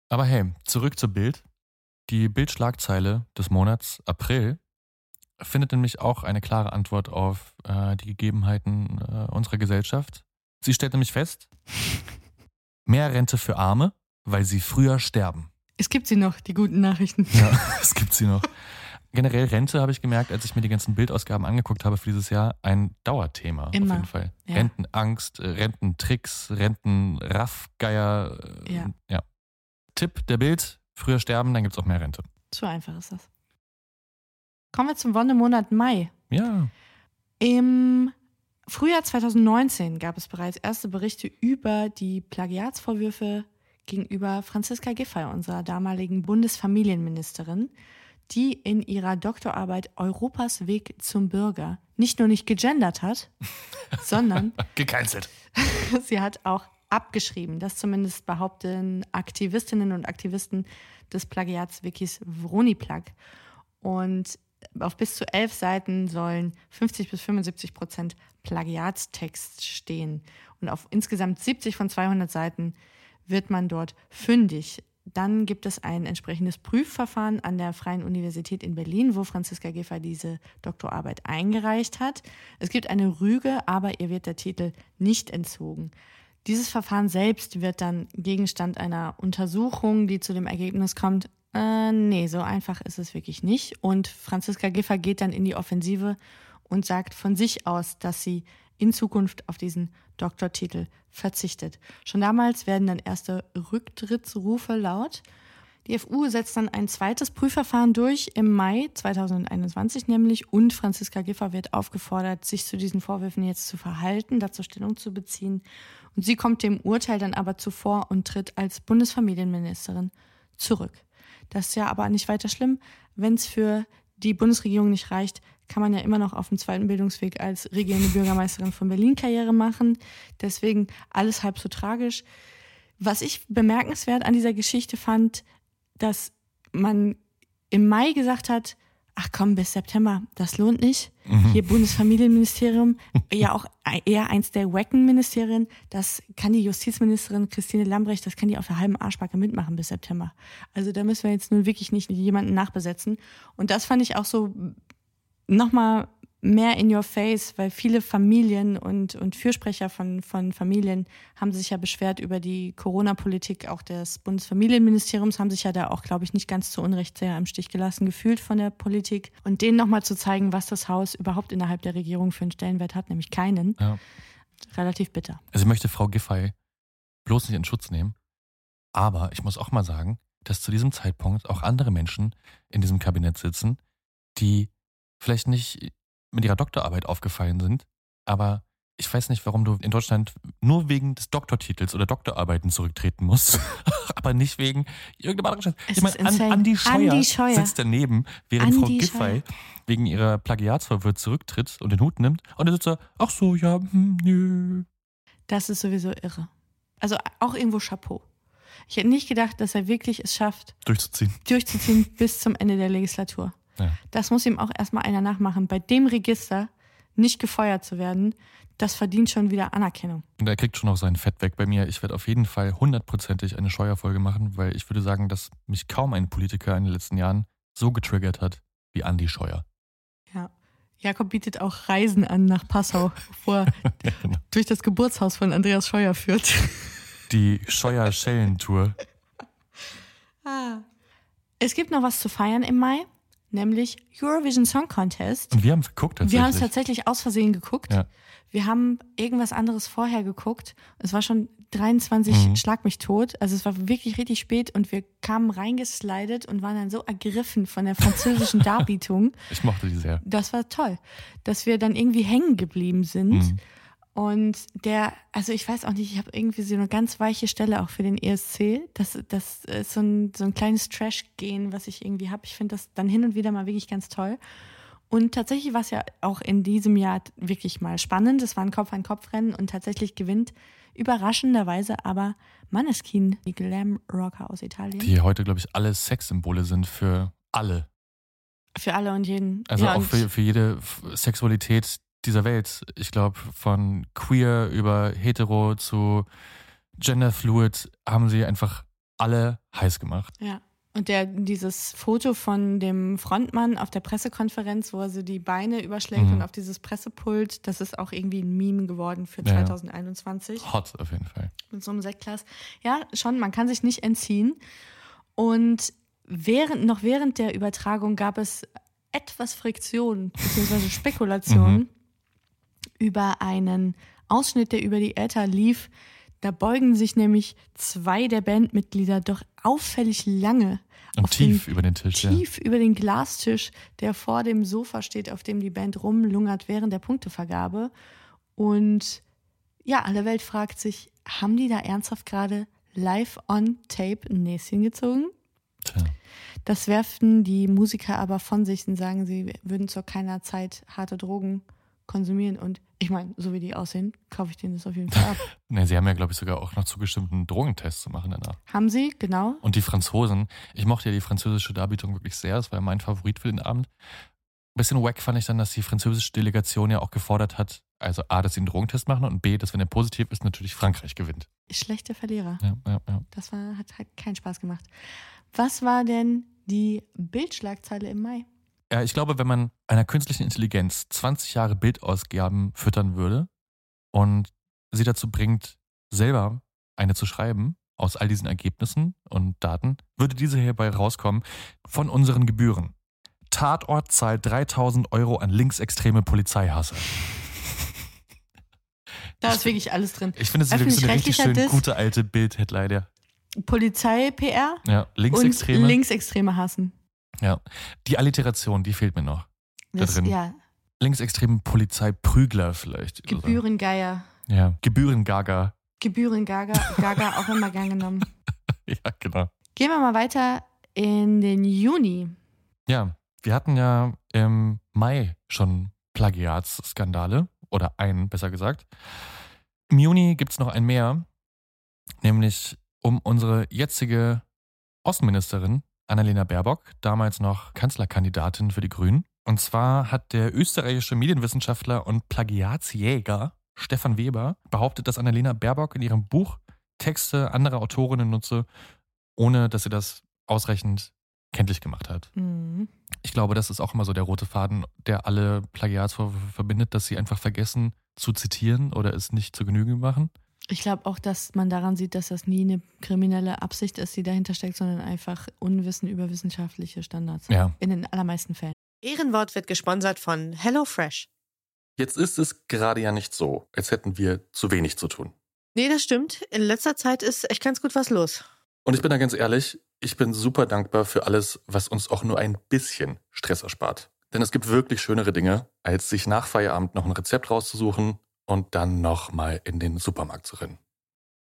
Aber hey, zurück zur Bild. Die Bildschlagzeile des Monats April findet nämlich auch eine klare Antwort auf äh, die Gegebenheiten äh, unserer Gesellschaft. Sie stellt nämlich fest, mehr Rente für Arme, weil sie früher sterben. Es gibt sie noch, die guten Nachrichten. Ja, es gibt sie noch. Generell Rente habe ich gemerkt, als ich mir die ganzen Bildausgaben angeguckt habe für dieses Jahr, ein Dauerthema Immer. auf jeden Fall. Ja. Rentenangst, äh, Rententricks, Rentenraffgeier. äh, Ja. ja. Tipp der Bild, früher sterben, dann gibt es auch mehr Rente. So einfach ist das. Kommen wir zum Wonnemonat Mai. Ja. Im Frühjahr 2019 gab es bereits erste Berichte über die Plagiatsvorwürfe gegenüber Franziska Giffey, unserer damaligen Bundesfamilienministerin, die in ihrer Doktorarbeit Europas Weg zum Bürger nicht nur nicht gegendert hat, sondern Gecancelt. sie hat auch abgeschrieben. Das zumindest behaupten Aktivistinnen und Aktivisten des Plagiats-Wikis Vroniplag. Und auf bis zu elf Seiten sollen 50 bis 75 Prozent Plagiatstext stehen. Und auf insgesamt 70 von 200 Seiten wird man dort fündig. Dann gibt es ein entsprechendes Prüfverfahren an der Freien Universität in Berlin, wo Franziska Giffey diese Doktorarbeit eingereicht hat. Es gibt eine Rüge, aber ihr wird der Titel nicht entzogen. Dieses Verfahren selbst wird dann Gegenstand einer Untersuchung, die zu dem Ergebnis kommt, äh, nee, so einfach ist es wirklich nicht. Und Franziska Giffey geht dann in die Offensive und sagt von sich aus, dass sie in Zukunft auf diesen Doktortitel verzichtet. Schon damals werden dann erste Rücktrittsrufe laut. Die FU setzt dann ein zweites Prüfverfahren durch im Mai 2021 nämlich und Franziska Giffey wird aufgefordert, sich zu diesen Vorwürfen jetzt zu verhalten, dazu Stellung zu beziehen. Und sie kommt dem Urteil dann aber zuvor und tritt als Bundesfamilienministerin zurück. Das ist ja aber nicht weiter schlimm. Wenn es für die Bundesregierung nicht reicht, kann man ja immer noch auf dem zweiten Bildungsweg als regierende Bürgermeisterin von Berlin Karriere machen. Deswegen alles halb so tragisch. Was ich bemerkenswert an dieser Geschichte fand, dass man im Mai gesagt hat, ach komm, bis September, das lohnt nicht. Hier Bundesfamilienministerium, ja auch eher eins der Wacken-Ministerien, das kann die Justizministerin Christine Lambrecht, das kann die auf der halben Arschbacke mitmachen bis September. Also da müssen wir jetzt nun wirklich nicht jemanden nachbesetzen. Und das fand ich auch so nochmal mehr in your face, weil viele Familien und, und Fürsprecher von, von Familien haben sich ja beschwert über die Corona-Politik auch des Bundesfamilienministeriums, haben sich ja da auch, glaube ich, nicht ganz zu Unrecht sehr im Stich gelassen gefühlt von der Politik. Und denen nochmal zu zeigen, was das Haus überhaupt innerhalb der Regierung für einen Stellenwert hat, nämlich keinen, Ja. relativ bitter. Also ich möchte Frau Giffey bloß nicht in Schutz nehmen. Aber ich muss auch mal sagen, dass zu diesem Zeitpunkt auch andere Menschen in diesem Kabinett sitzen, die vielleicht nicht mit ihrer Doktorarbeit aufgefallen sind, aber ich weiß nicht, warum du in Deutschland nur wegen des Doktortitels oder Doktorarbeiten zurücktreten musst, aber nicht wegen irgendeinem anderen Scheiß. Es Ich meine, An-. Andi Scheuer, Andi Scheuer. sitzt daneben, während Frau Andi Giffey Scheuer. wegen ihrer Plagiatsvorwürfe zurücktritt und den Hut nimmt und dann sitzt er, ach so, ja, hm, nö. Das ist sowieso irre. Also auch irgendwo Chapeau. Ich hätte nicht gedacht, dass er wirklich es schafft, Durchzuziehen. durchzuziehen bis zum Ende der Legislatur. Ja. Das muss ihm auch erstmal einer nachmachen. Bei dem Register nicht gefeuert zu werden, das verdient schon wieder Anerkennung. Und er kriegt schon noch sein Fett weg bei mir. Ich werde auf jeden Fall hundertprozentig eine Scheuerfolge machen, weil ich würde sagen, dass mich kaum ein Politiker in den letzten Jahren so getriggert hat wie Andi Scheuer. Ja. Jakob bietet auch Reisen an nach Passau, wo er genau. durch das Geburtshaus von Andreas Scheuer führt. Die Scheuer-Schellen-Tour. Ah. Es gibt noch was zu feiern im Mai, nämlich Eurovision Song Contest. Und wir haben es geguckt tatsächlich. Wir haben es tatsächlich aus Versehen geguckt. Ja. Wir haben irgendwas anderes vorher geguckt. Es war schon 23 Mhm. Schlag mich tot. Also es war wirklich richtig spät und wir kamen reingeslidet und waren dann so ergriffen von der französischen Darbietung. Ich mochte die sehr. Das war toll, dass wir dann irgendwie hängen geblieben sind. Mhm. Und der, also ich weiß auch nicht, ich habe irgendwie so eine ganz weiche Stelle auch für den ESC. Das, das ist so ein, so ein kleines Trash-Gen, was ich irgendwie habe. Ich finde das dann hin und wieder mal wirklich ganz toll. Und tatsächlich war es ja auch in diesem Jahr wirklich mal spannend. Es war ein Kopf-an-Kopf-Rennen und tatsächlich gewinnt überraschenderweise aber Maneskin, die Glam-Rocker aus Italien. Die heute, glaube ich, alle Sexsymbole sind für alle. Für alle und jeden. Also ja, auch für, für jede Sexualität dieser Welt. Ich glaube, von queer über hetero zu genderfluid haben sie einfach alle heiß gemacht. Ja. Und der, dieses Foto von dem Frontmann auf der Pressekonferenz, wo er so die Beine überschlägt Mhm. und auf dieses Pressepult, das ist auch irgendwie ein Meme geworden für Ja, ja. 2021 Hot auf jeden Fall. mit so einem Sektglas. Ja, schon, man kann sich nicht entziehen. Und während, noch während der Übertragung gab es etwas Friktion bzw. Spekulation Mhm. Über einen Ausschnitt, der über die Äther lief. Da beugen sich nämlich zwei der Bandmitglieder doch auffällig lange Und tief den, über den Tisch, ja. tief über den Glastisch, der vor dem Sofa steht, auf dem die Band rumlungert während der Punktevergabe. Und ja, alle Welt fragt sich, haben die da ernsthaft gerade live on tape ein Näschen gezogen? Tja. Das werfen die Musiker aber von sich und sagen, sie würden zu keiner Zeit harte Drogen konsumieren. Und ich meine, so wie die aussehen, kaufe ich denen das auf jeden Fall ab. Ne, sie haben ja, glaube ich, sogar auch noch zugestimmt, einen Drogentest zu machen danach. Haben sie, genau. Und die Franzosen, ich mochte ja die französische Darbietung wirklich sehr, das war ja mein Favorit für den Abend. Ein bisschen wack fand ich dann, dass die französische Delegation ja auch gefordert hat, also A, dass sie einen Drogentest machen und B, dass wenn er positiv ist, natürlich Frankreich gewinnt. Schlechte Verlierer. Ja, ja, ja. Das war, hat, hat keinen Spaß gemacht. Was war denn die Bildschlagzeile im Mai? Ja, ich glaube, wenn man einer künstlichen Intelligenz 20 Jahre Bildausgaben füttern würde und sie dazu bringt, selber eine zu schreiben, aus all diesen Ergebnissen und Daten, würde diese hierbei rauskommen von unseren Gebühren. Tatort zahlt 3000 Euro an linksextreme Polizeihasser. Da ist wirklich alles drin. Ich finde, es ist wirklich so eine richtig schön Diss. gute alte Bild-Headline. Ja. Polizei-PR ja, linksextreme. und Linksextreme hassen. Ja. Die Alliteration, die fehlt mir noch. Da Das, drin. ja, Linksextremen Polizeiprügler vielleicht. Gebührengeier. Ja, Gebührengaga. Gebührengaga, Gaga auch immer gern genommen. Ja, genau. Gehen wir mal weiter in den Juni. Ja, wir hatten ja im Mai schon Plagiatsskandale oder einen, besser gesagt. Im Juni gibt es noch ein mehr, nämlich um unsere jetzige Außenministerin Annalena Baerbock, damals noch Kanzlerkandidatin für die Grünen. Und zwar hat der österreichische Medienwissenschaftler und Plagiatsjäger Stefan Weber behauptet, dass Annalena Baerbock in ihrem Buch Texte anderer Autorinnen nutze, ohne dass sie das ausreichend kenntlich gemacht hat. Mhm. Ich glaube, das ist auch immer so der rote Faden, der alle Plagiatsvorwürfe verbindet, dass sie einfach vergessen zu zitieren oder es nicht zu Genüge machen. Ich glaube auch, dass man daran sieht, dass das nie eine kriminelle Absicht ist, die dahinter steckt, sondern einfach Unwissen über wissenschaftliche Standards. Ja. In den allermeisten Fällen. Ehrenwort wird gesponsert von HelloFresh. Jetzt ist es gerade ja nicht so, als hätten wir zu wenig zu tun. Nee, das stimmt. In letzter Zeit ist echt ganz gut was los. Und ich bin da ganz ehrlich, ich bin super dankbar für alles, was uns auch nur ein bisschen Stress erspart. Denn es gibt wirklich schönere Dinge, als sich nach Feierabend noch ein Rezept rauszusuchen und dann nochmal in den Supermarkt zu rennen.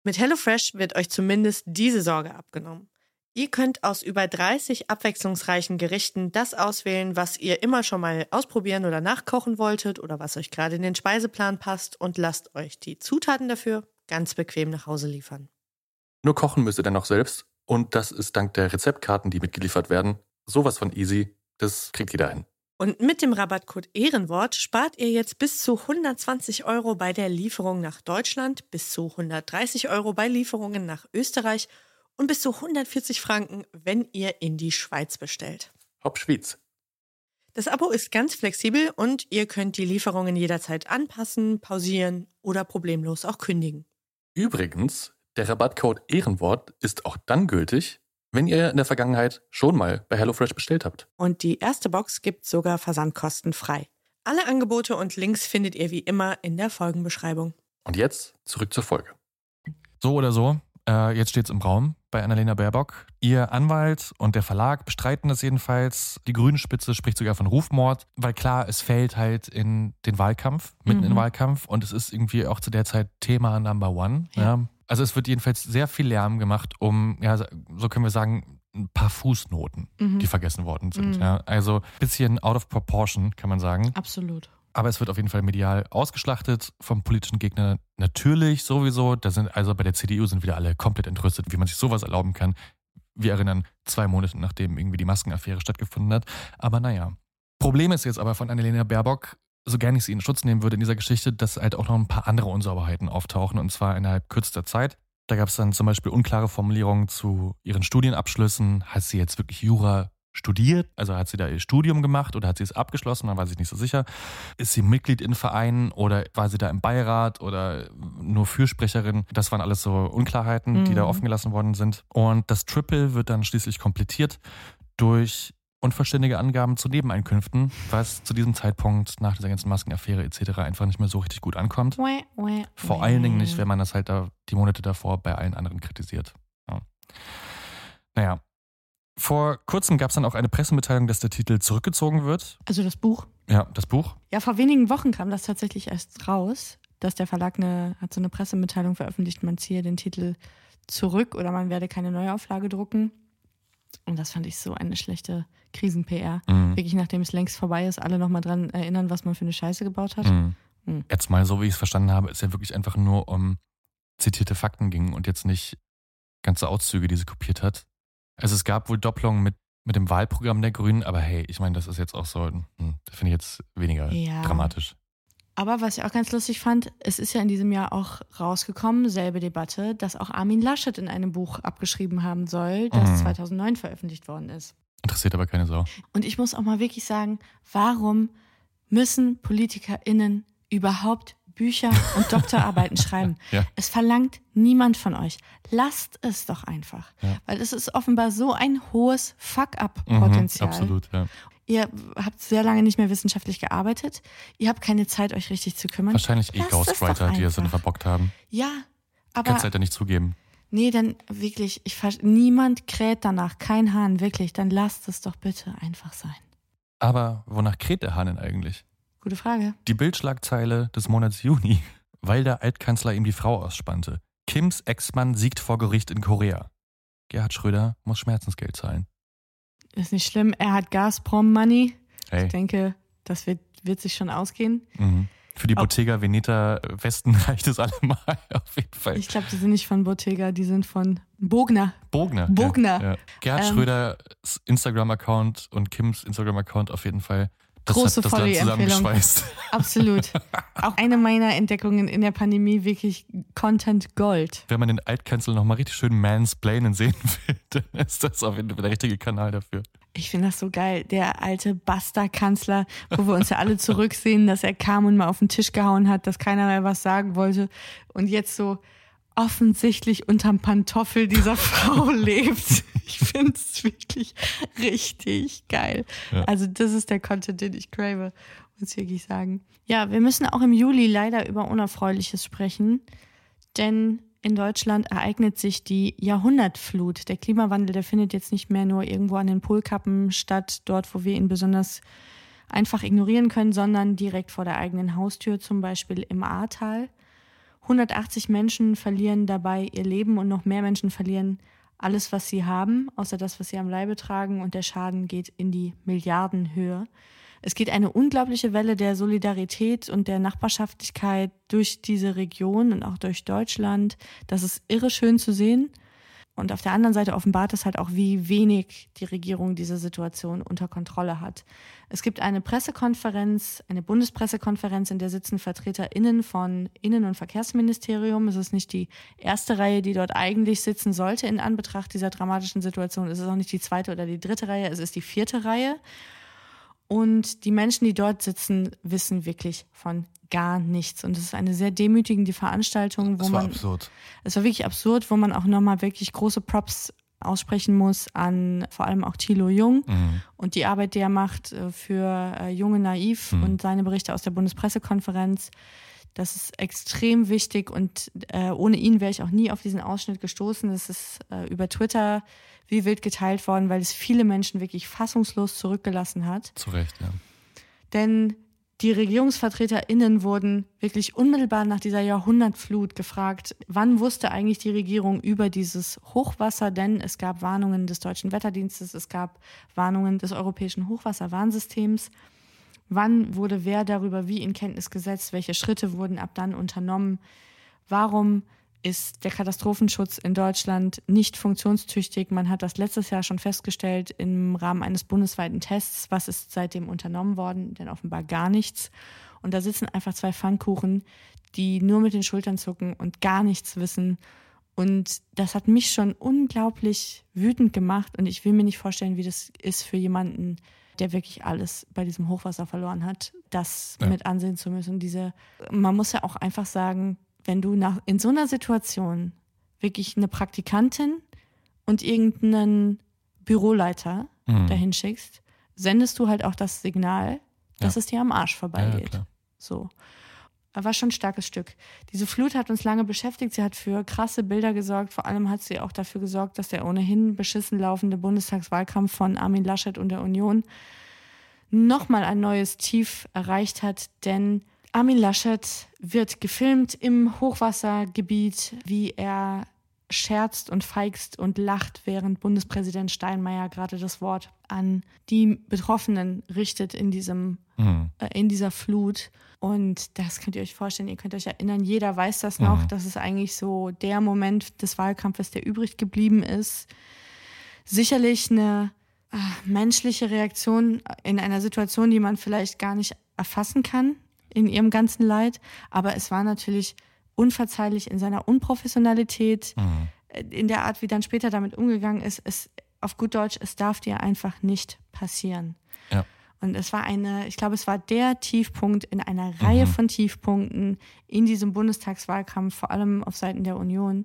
Mit HelloFresh wird euch zumindest diese Sorge abgenommen. Ihr könnt aus über 30 abwechslungsreichen Gerichten das auswählen, was ihr immer schon mal ausprobieren oder nachkochen wolltet oder was euch gerade in den Speiseplan passt und lasst euch die Zutaten dafür ganz bequem nach Hause liefern. Nur kochen müsst ihr dann noch selbst und das ist dank der Rezeptkarten, die mitgeliefert werden, sowas von easy, das kriegt jeder hin. Und mit dem Rabattcode Ehrenwort spart ihr jetzt bis zu 120 Euro bei der Lieferung nach Deutschland, bis zu 130 Euro bei Lieferungen nach Österreich und bis zu 140 Franken, wenn ihr in die Schweiz bestellt. Hopp Schwyz. Das Abo ist ganz flexibel und ihr könnt die Lieferungen jederzeit anpassen, pausieren oder problemlos auch kündigen. Übrigens, der Rabattcode Ehrenwort ist auch dann gültig, wenn ihr in der Vergangenheit schon mal bei HelloFresh bestellt habt. Und die erste Box gibt sogar versandkostenfrei. Alle Angebote und Links findet ihr wie immer in der Folgenbeschreibung. Und jetzt zurück zur Folge. So oder so, Äh, jetzt steht es im Raum bei Annalena Baerbock. Ihr Anwalt und der Verlag bestreiten das jedenfalls. Die grüne Spitze spricht sogar von Rufmord, weil klar, es fällt halt in den Wahlkampf, mitten mhm. in den Wahlkampf und es ist irgendwie auch zu der Zeit Thema Number One. Ja. ja. Also es wird jedenfalls sehr viel Lärm gemacht, um, ja, so können wir sagen, ein paar Fußnoten, mhm. die vergessen worden sind. Mhm. Ja. Also ein bisschen out of proportion, kann man sagen. Absolut. Aber es wird auf jeden Fall medial ausgeschlachtet vom politischen Gegner. Natürlich sowieso. Da sind also bei der CDU sind wieder alle komplett entrüstet, wie man sich sowas erlauben kann. Wir erinnern zwei Monate nachdem irgendwie die Maskenaffäre stattgefunden hat. Aber naja. Problem ist jetzt aber von Annalena Baerbock, so gerne ich sie in Schutz nehmen würde in dieser Geschichte, dass halt auch noch ein paar andere Unsauberheiten auftauchen und zwar innerhalb kürzester Zeit. Da gab es dann zum Beispiel unklare Formulierungen zu ihren Studienabschlüssen. Hat sie jetzt wirklich Jura studiert? Also hat sie da ihr Studium gemacht oder hat sie es abgeschlossen? Man weiß sich nicht so sicher. Ist sie Mitglied in Vereinen oder war sie da im Beirat oder nur Fürsprecherin? Das waren alles so Unklarheiten, mhm. die da mhm. offen gelassen worden sind. Und das Triple wird dann schließlich komplettiert durch unvollständige Angaben zu Nebeneinkünften, was zu diesem Zeitpunkt nach dieser ganzen Maskenaffäre etc. einfach nicht mehr so richtig gut ankommt. Vor allen Dingen nicht, wenn man das halt da die Monate davor bei allen anderen kritisiert. Ja. Naja, vor kurzem gab es dann auch eine Pressemitteilung, dass der Titel zurückgezogen wird. Also das Buch? Ja, das Buch. Ja, vor wenigen Wochen kam das tatsächlich erst raus, dass der Verlag eine, hat so eine Pressemitteilung veröffentlicht, man ziehe den Titel zurück oder man werde keine Neuauflage drucken. Und das fand ich so eine schlechte Krisen-PR. Mhm. Wirklich, nachdem es längst vorbei ist, alle nochmal dran erinnern, was man für eine Scheiße gebaut hat. Mhm. Mhm. Jetzt mal, so wie ich es verstanden habe, ist ja wirklich einfach nur um zitierte Fakten ging und jetzt nicht ganze Auszüge, die sie kopiert hat. Also es gab wohl Doppelungen mit, mit dem Wahlprogramm der Grünen, aber hey, ich meine, das ist jetzt auch so, hm, das finde ich jetzt weniger ja. dramatisch. Aber was ich auch ganz lustig fand, es ist ja in diesem Jahr auch rausgekommen, selbe Debatte, dass auch Armin Laschet in einem Buch abgeschrieben haben soll, das mhm. 2009 veröffentlicht worden ist. Interessiert aber keine Sau. Und ich muss auch mal wirklich sagen, warum müssen PolitikerInnen überhaupt Bücher und Doktorarbeiten schreiben. Ja. Es verlangt niemand von euch. Lasst es doch einfach. Ja. Weil es ist offenbar so ein hohes Fuck-up-Potenzial. Mhm, absolut, ja. Ihr habt sehr lange nicht mehr wissenschaftlich gearbeitet. Ihr habt keine Zeit, euch richtig zu kümmern. Wahrscheinlich eh Ghostwriter, die es dann verbockt haben. Ja, aber. Kannst halt ja nicht zugeben. Nee, dann wirklich, ich niemand kräht danach, kein Hahn, wirklich. Dann lasst es doch bitte einfach sein. Aber wonach kräht der Hahn denn eigentlich? Gute Frage. Die Bildschlagzeile des Monats Juni, weil der Altkanzler ihm die Frau ausspannte. Kims Ex-Mann siegt vor Gericht in Korea. Gerhard Schröder muss Schmerzensgeld zahlen. Ist nicht schlimm, er hat Gazprom-Money. Hey. Ich denke, das wird, wird sich schon ausgehen. Mhm. Für die Bottega Veneta Westen reicht es allemal, auf jeden Fall. Ich glaube, die sind nicht von Bottega, die sind von Bogner. Bogner. Bogner. Ja, ja. Gerhard ähm, Schröders Instagram-Account und Kims Instagram-Account auf jeden Fall das Große Folly-Empfehlung. Absolut. Auch eine meiner Entdeckungen in der Pandemie, wirklich Content Gold. Wenn man den Altkanzler nochmal richtig schön mansplainen sehen will, dann ist das auf jeden Fall der richtige Kanal dafür. Ich finde das so geil. Der alte Basta-Kanzler, wo wir uns ja alle zurücksehen, dass er kam und mal auf den Tisch gehauen hat, dass keiner mehr was sagen wollte. Und jetzt so, offensichtlich unterm Pantoffel dieser Frau lebt. Ich finde es wirklich richtig geil. Ja. Also das ist der Content, den ich crave, muss ich wirklich sagen. Ja, wir müssen auch im Juli leider über Unerfreuliches sprechen, denn in Deutschland ereignet sich die Jahrhundertflut. Der Klimawandel, der findet jetzt nicht mehr nur irgendwo an den Polkappen statt, dort, wo wir ihn besonders einfach ignorieren können, sondern direkt vor der eigenen Haustür, zum Beispiel im Ahrtal. 180 Menschen verlieren dabei ihr Leben und noch mehr Menschen verlieren alles, was sie haben, außer das, was sie am Leibe tragen. Und der Schaden geht in die Milliardenhöhe. Es geht eine unglaubliche Welle der Solidarität und der Nachbarschaftlichkeit durch diese Region und auch durch Deutschland. Das ist irre schön zu sehen. Und auf der anderen Seite offenbart es halt auch, wie wenig die Regierung diese Situation unter Kontrolle hat. Es gibt eine Pressekonferenz, eine Bundespressekonferenz, in der sitzen VertreterInnen von Innen- und Verkehrsministerium. Es ist nicht die erste Reihe, die dort eigentlich sitzen sollte in Anbetracht dieser dramatischen Situation. Es ist auch nicht die zweite oder die dritte Reihe, es ist die vierte Reihe. Und die Menschen, die dort sitzen, wissen wirklich von gar nichts. Und es ist eine sehr demütigende Veranstaltung, wo das war man. Absurd. Es war wirklich absurd, wo man auch nochmal wirklich große Props aussprechen muss an vor allem auch Thilo Jung mhm. und die Arbeit, die er macht äh, für äh, Junge Naiv mhm. und seine Berichte aus der Bundespressekonferenz. Das ist extrem wichtig und äh, ohne ihn wäre ich auch nie auf diesen Ausschnitt gestoßen. Das ist äh, über Twitter wie wild geteilt worden, weil es viele Menschen wirklich fassungslos zurückgelassen hat. Zu Recht, ja. Denn die RegierungsvertreterInnen wurden wirklich unmittelbar nach dieser Jahrhundertflut gefragt, wann wusste eigentlich die Regierung über dieses Hochwasser, denn es gab Warnungen des Deutschen Wetterdienstes, es gab Warnungen des Europäischen Hochwasserwarnsystems. Wann wurde wer darüber wie in Kenntnis gesetzt? Welche Schritte wurden ab dann unternommen? Warum ist der Katastrophenschutz in Deutschland nicht funktionstüchtig? Man hat das letztes Jahr schon festgestellt im Rahmen eines bundesweiten Tests. Was ist seitdem unternommen worden? Denn offenbar gar nichts. Und da sitzen einfach zwei Pfannkuchen, die nur mit den Schultern zucken und gar nichts wissen. Und das hat mich schon unglaublich wütend gemacht. Und ich will mir nicht vorstellen, wie das ist für jemanden, der wirklich alles bei diesem Hochwasser verloren hat, das ja. mit ansehen zu müssen. Diese, man muss ja auch einfach sagen, wenn du nach, in so einer Situation wirklich eine Praktikantin und irgendeinen Büroleiter mhm. dahin schickst, sendest du halt auch das Signal, dass ja. es dir am Arsch vorbeigeht. Ja, so. War schon ein starkes Stück. Diese Flut hat uns lange beschäftigt. Sie hat für krasse Bilder gesorgt. Vor allem hat sie auch dafür gesorgt, dass der ohnehin beschissen laufende Bundestagswahlkampf von Armin Laschet und der Union nochmal ein neues Tief erreicht hat. Denn Armin Laschet wird gefilmt im Hochwassergebiet, wie er scherzt und feigst und lacht, während Bundespräsident Steinmeier gerade das Wort an die Betroffenen richtet in diesem mhm. äh, in dieser Flut. Und das könnt ihr euch vorstellen, ihr könnt euch erinnern, jeder weiß das noch, mhm. das ist eigentlich so der Moment des Wahlkampfes, der übrig geblieben ist. Sicherlich eine äh, menschliche Reaktion in einer Situation, die man vielleicht gar nicht erfassen kann in ihrem ganzen Leid. Aber es war natürlich unverzeihlich in seiner Unprofessionalität, mhm. in der Art, wie dann später damit umgegangen ist. Es, auf gut Deutsch, es darf dir einfach nicht passieren. Ja. Und es war eine, ich glaube, es war der Tiefpunkt in einer Reihe mhm. von Tiefpunkten in diesem Bundestagswahlkampf, vor allem auf Seiten der Union,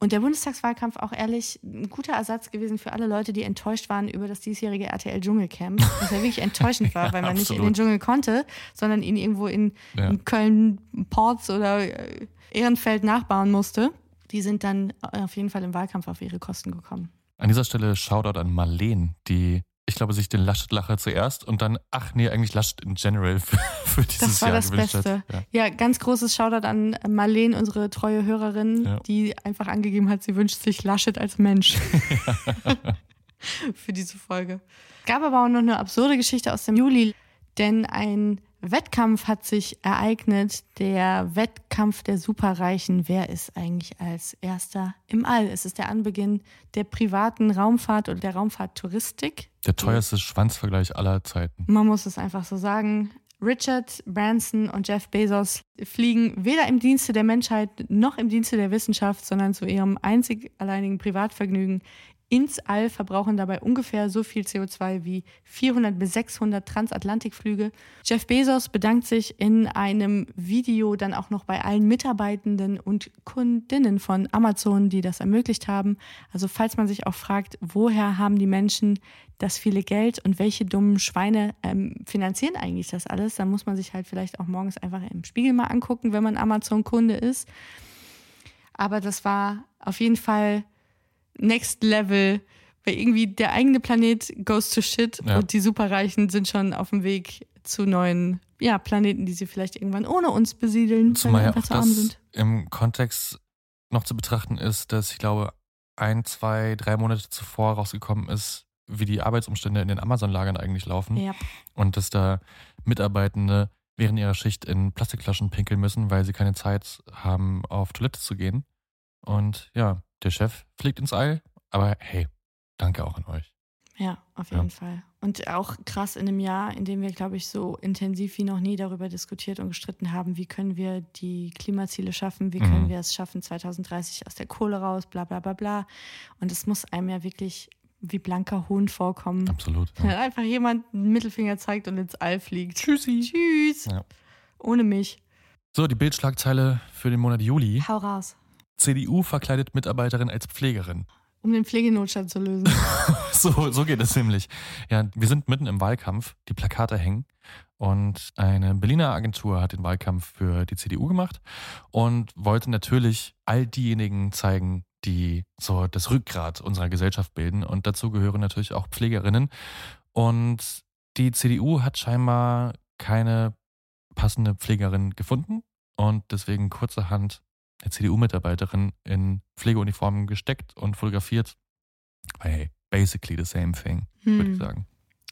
und der Bundestagswahlkampf auch ehrlich ein guter Ersatz gewesen für alle Leute, die enttäuscht waren über das diesjährige RTL Dschungelcamp. Was ja wirklich enttäuschend war, ja, weil man absolut. nicht in den Dschungel konnte, sondern ihn irgendwo in, ja. in Köln, Ports oder äh, Ehrenfeld nachbauen musste. Die sind dann auf jeden Fall im Wahlkampf auf ihre Kosten gekommen. An dieser Stelle Shoutout an Marleen, die ich glaube, sich den Laschet-Lacher zuerst und dann, ach nee, eigentlich Laschet in general für, für dieses Das war Jahr das Beste. Ja. ja. ganz großes Shoutout an Marleen, unsere treue Hörerin, ja. die einfach angegeben hat, sie wünscht sich Laschet als Mensch. für diese Folge. Gab aber auch noch eine absurde Geschichte aus dem Juli, denn ein Wettkampf hat sich ereignet, der Wettkampf der Superreichen. Wer ist eigentlich als erster im All? Es ist der Anbeginn der privaten Raumfahrt oder der Raumfahrttouristik. Der teuerste Schwanzvergleich aller Zeiten. Man muss es einfach so sagen. Richard Branson und Jeff Bezos fliegen weder im Dienste der Menschheit noch im Dienste der Wissenschaft, sondern zu ihrem einzig alleinigen Privatvergnügen ins All, verbrauchen dabei ungefähr so viel CO2 wie 400 bis 600 Transatlantikflüge. Jeff Bezos bedankt sich in einem Video dann auch noch bei allen Mitarbeitenden und Kundinnen von Amazon, die das ermöglicht haben. Also falls man sich auch fragt, woher haben die Menschen das viele Geld und welche dummen Schweine ähm, finanzieren eigentlich das alles, dann muss man sich halt vielleicht auch morgens einfach im Spiegel mal angucken, wenn man Amazon-Kunde ist. Aber das war auf jeden Fall Next Level, weil irgendwie der eigene Planet goes to shit ja. und die Superreichen sind schon auf dem Weg zu neuen ja, Planeten, die sie vielleicht irgendwann ohne uns besiedeln, Zumal ja auch das sind. im Kontext noch zu betrachten ist, dass ich glaube, ein, zwei, drei Monate zuvor rausgekommen ist, wie die Arbeitsumstände in den Amazon-Lagern eigentlich laufen. Ja. Und dass da Mitarbeitende während ihrer Schicht in Plastikflaschen pinkeln müssen, weil sie keine Zeit haben, auf Toilette zu gehen. Und ja, der Chef fliegt ins All, aber hey, danke auch an euch. Ja, auf jeden ja. Fall. Und auch krass in einem Jahr, in dem wir, glaube ich, so intensiv wie noch nie darüber diskutiert und gestritten haben, wie können wir die Klimaziele schaffen, wie mhm. können wir es schaffen, 2030 aus der Kohle raus, bla bla bla bla. Und es muss einem ja wirklich wie blanker Hohn vorkommen. Absolut. Ja. Wenn einfach jemand einen Mittelfinger zeigt und ins All fliegt. Tschüssi. Tschüss. Ja. Ohne mich. So, die Bildschlagzeile für den Monat Juli. Hau raus. CDU verkleidet Mitarbeiterin als Pflegerin. Um den Pflegenotstand zu lösen. so, so geht es nämlich. Ja, wir sind mitten im Wahlkampf, die Plakate hängen Und eine Berliner Agentur hat den Wahlkampf für die CDU gemacht und wollte natürlich all diejenigen zeigen, die so das Rückgrat unserer Gesellschaft bilden. Und dazu gehören natürlich auch Pflegerinnen. Und die CDU hat scheinbar keine passende Pflegerin gefunden und deswegen kurzerhand CDU-Mitarbeiterin in Pflegeuniformen gesteckt und fotografiert. Weil, hey, basically the same thing, hm. würde ich sagen.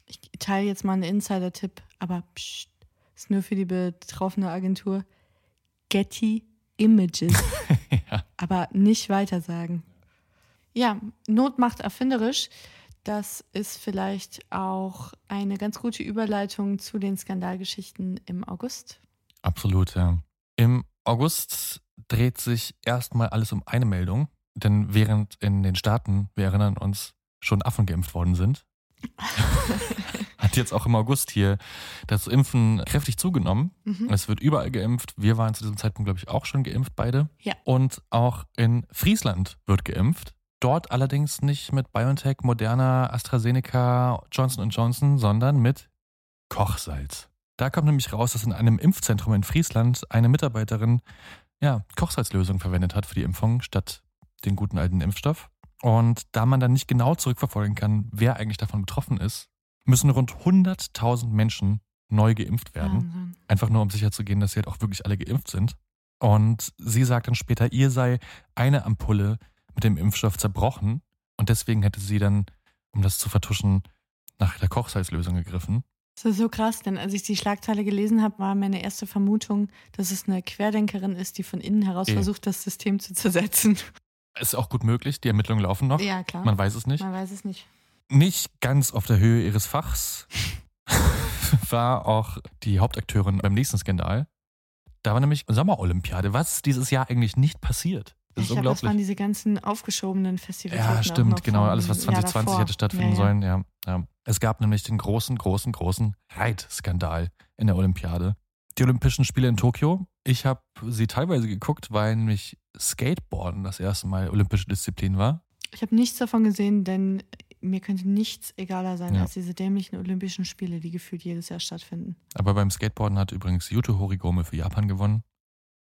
Ich teile jetzt mal einen Insider-Tipp, aber pst, ist nur für die betroffene Agentur. Getty Images. ja. Aber nicht weiter sagen. Ja, Not macht erfinderisch. Das ist vielleicht auch eine ganz gute Überleitung zu den Skandalgeschichten im August. Absolut, ja. Im August dreht sich erstmal alles um eine Meldung, denn während in den Staaten, wir erinnern uns, schon Affen geimpft worden sind, hat jetzt auch im August hier das Impfen kräftig zugenommen. Mhm. Es wird überall geimpft. Wir waren zu diesem Zeitpunkt, glaube ich, auch schon geimpft, beide. Ja. Und auch in Friesland wird geimpft. Dort allerdings nicht mit BioNTech, Moderna, AstraZeneca, Johnson Johnson, sondern mit Kochsalz. Da kommt nämlich raus, dass in einem Impfzentrum in Friesland eine Mitarbeiterin ja, Kochsalzlösung verwendet hat für die Impfung statt den guten alten Impfstoff. Und da man dann nicht genau zurückverfolgen kann, wer eigentlich davon betroffen ist, müssen rund 100.000 Menschen neu geimpft werden. Wahnsinn. Einfach nur, um sicherzugehen, dass sie halt auch wirklich alle geimpft sind. Und sie sagt dann später, ihr sei eine Ampulle mit dem Impfstoff zerbrochen. Und deswegen hätte sie dann, um das zu vertuschen, nach der Kochsalzlösung gegriffen. Das ist so krass, denn als ich die Schlagzeile gelesen habe, war meine erste Vermutung, dass es eine Querdenkerin ist, die von innen heraus e. versucht, das System zu zersetzen. Ist auch gut möglich, die Ermittlungen laufen noch. Ja, klar. Man weiß es nicht. Man weiß es nicht. Nicht ganz auf der Höhe ihres Fachs war auch die Hauptakteurin beim nächsten Skandal. Da war nämlich Sommerolympiade, was dieses Jahr eigentlich nicht passiert. Das ist ich unglaublich. Glaub, das waren diese ganzen aufgeschobenen Festivals. Ja, stimmt, genau. Alles, was 2020 hätte stattfinden ja, ja. sollen. Ja, ja. Es gab nämlich den großen, großen, großen Reitskandal in der Olympiade. Die Olympischen Spiele in Tokio. Ich habe sie teilweise geguckt, weil nämlich Skateboarden das erste Mal olympische Disziplin war. Ich habe nichts davon gesehen, denn mir könnte nichts egaler sein ja. als diese dämlichen Olympischen Spiele, die gefühlt jedes Jahr stattfinden. Aber beim Skateboarden hat übrigens Yuto Horigome für Japan gewonnen.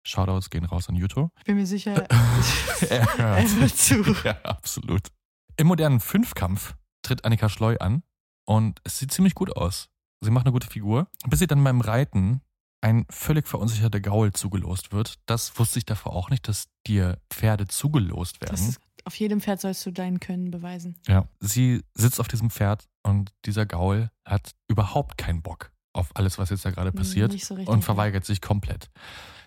Shoutouts gehen raus an Yuto. Ich bin mir sicher, er, hört. er hört zu. Ja, absolut. Im modernen Fünfkampf tritt Annika Schleu an und es sieht ziemlich gut aus. Sie macht eine gute Figur, bis sie dann beim Reiten ein völlig verunsicherter Gaul zugelost wird. Das wusste ich davor auch nicht, dass dir Pferde zugelost werden. Das, auf jedem Pferd sollst du dein Können beweisen. Ja, sie sitzt auf diesem Pferd und dieser Gaul hat überhaupt keinen Bock auf alles, was jetzt da gerade passiert so und verweigert ja. sich komplett.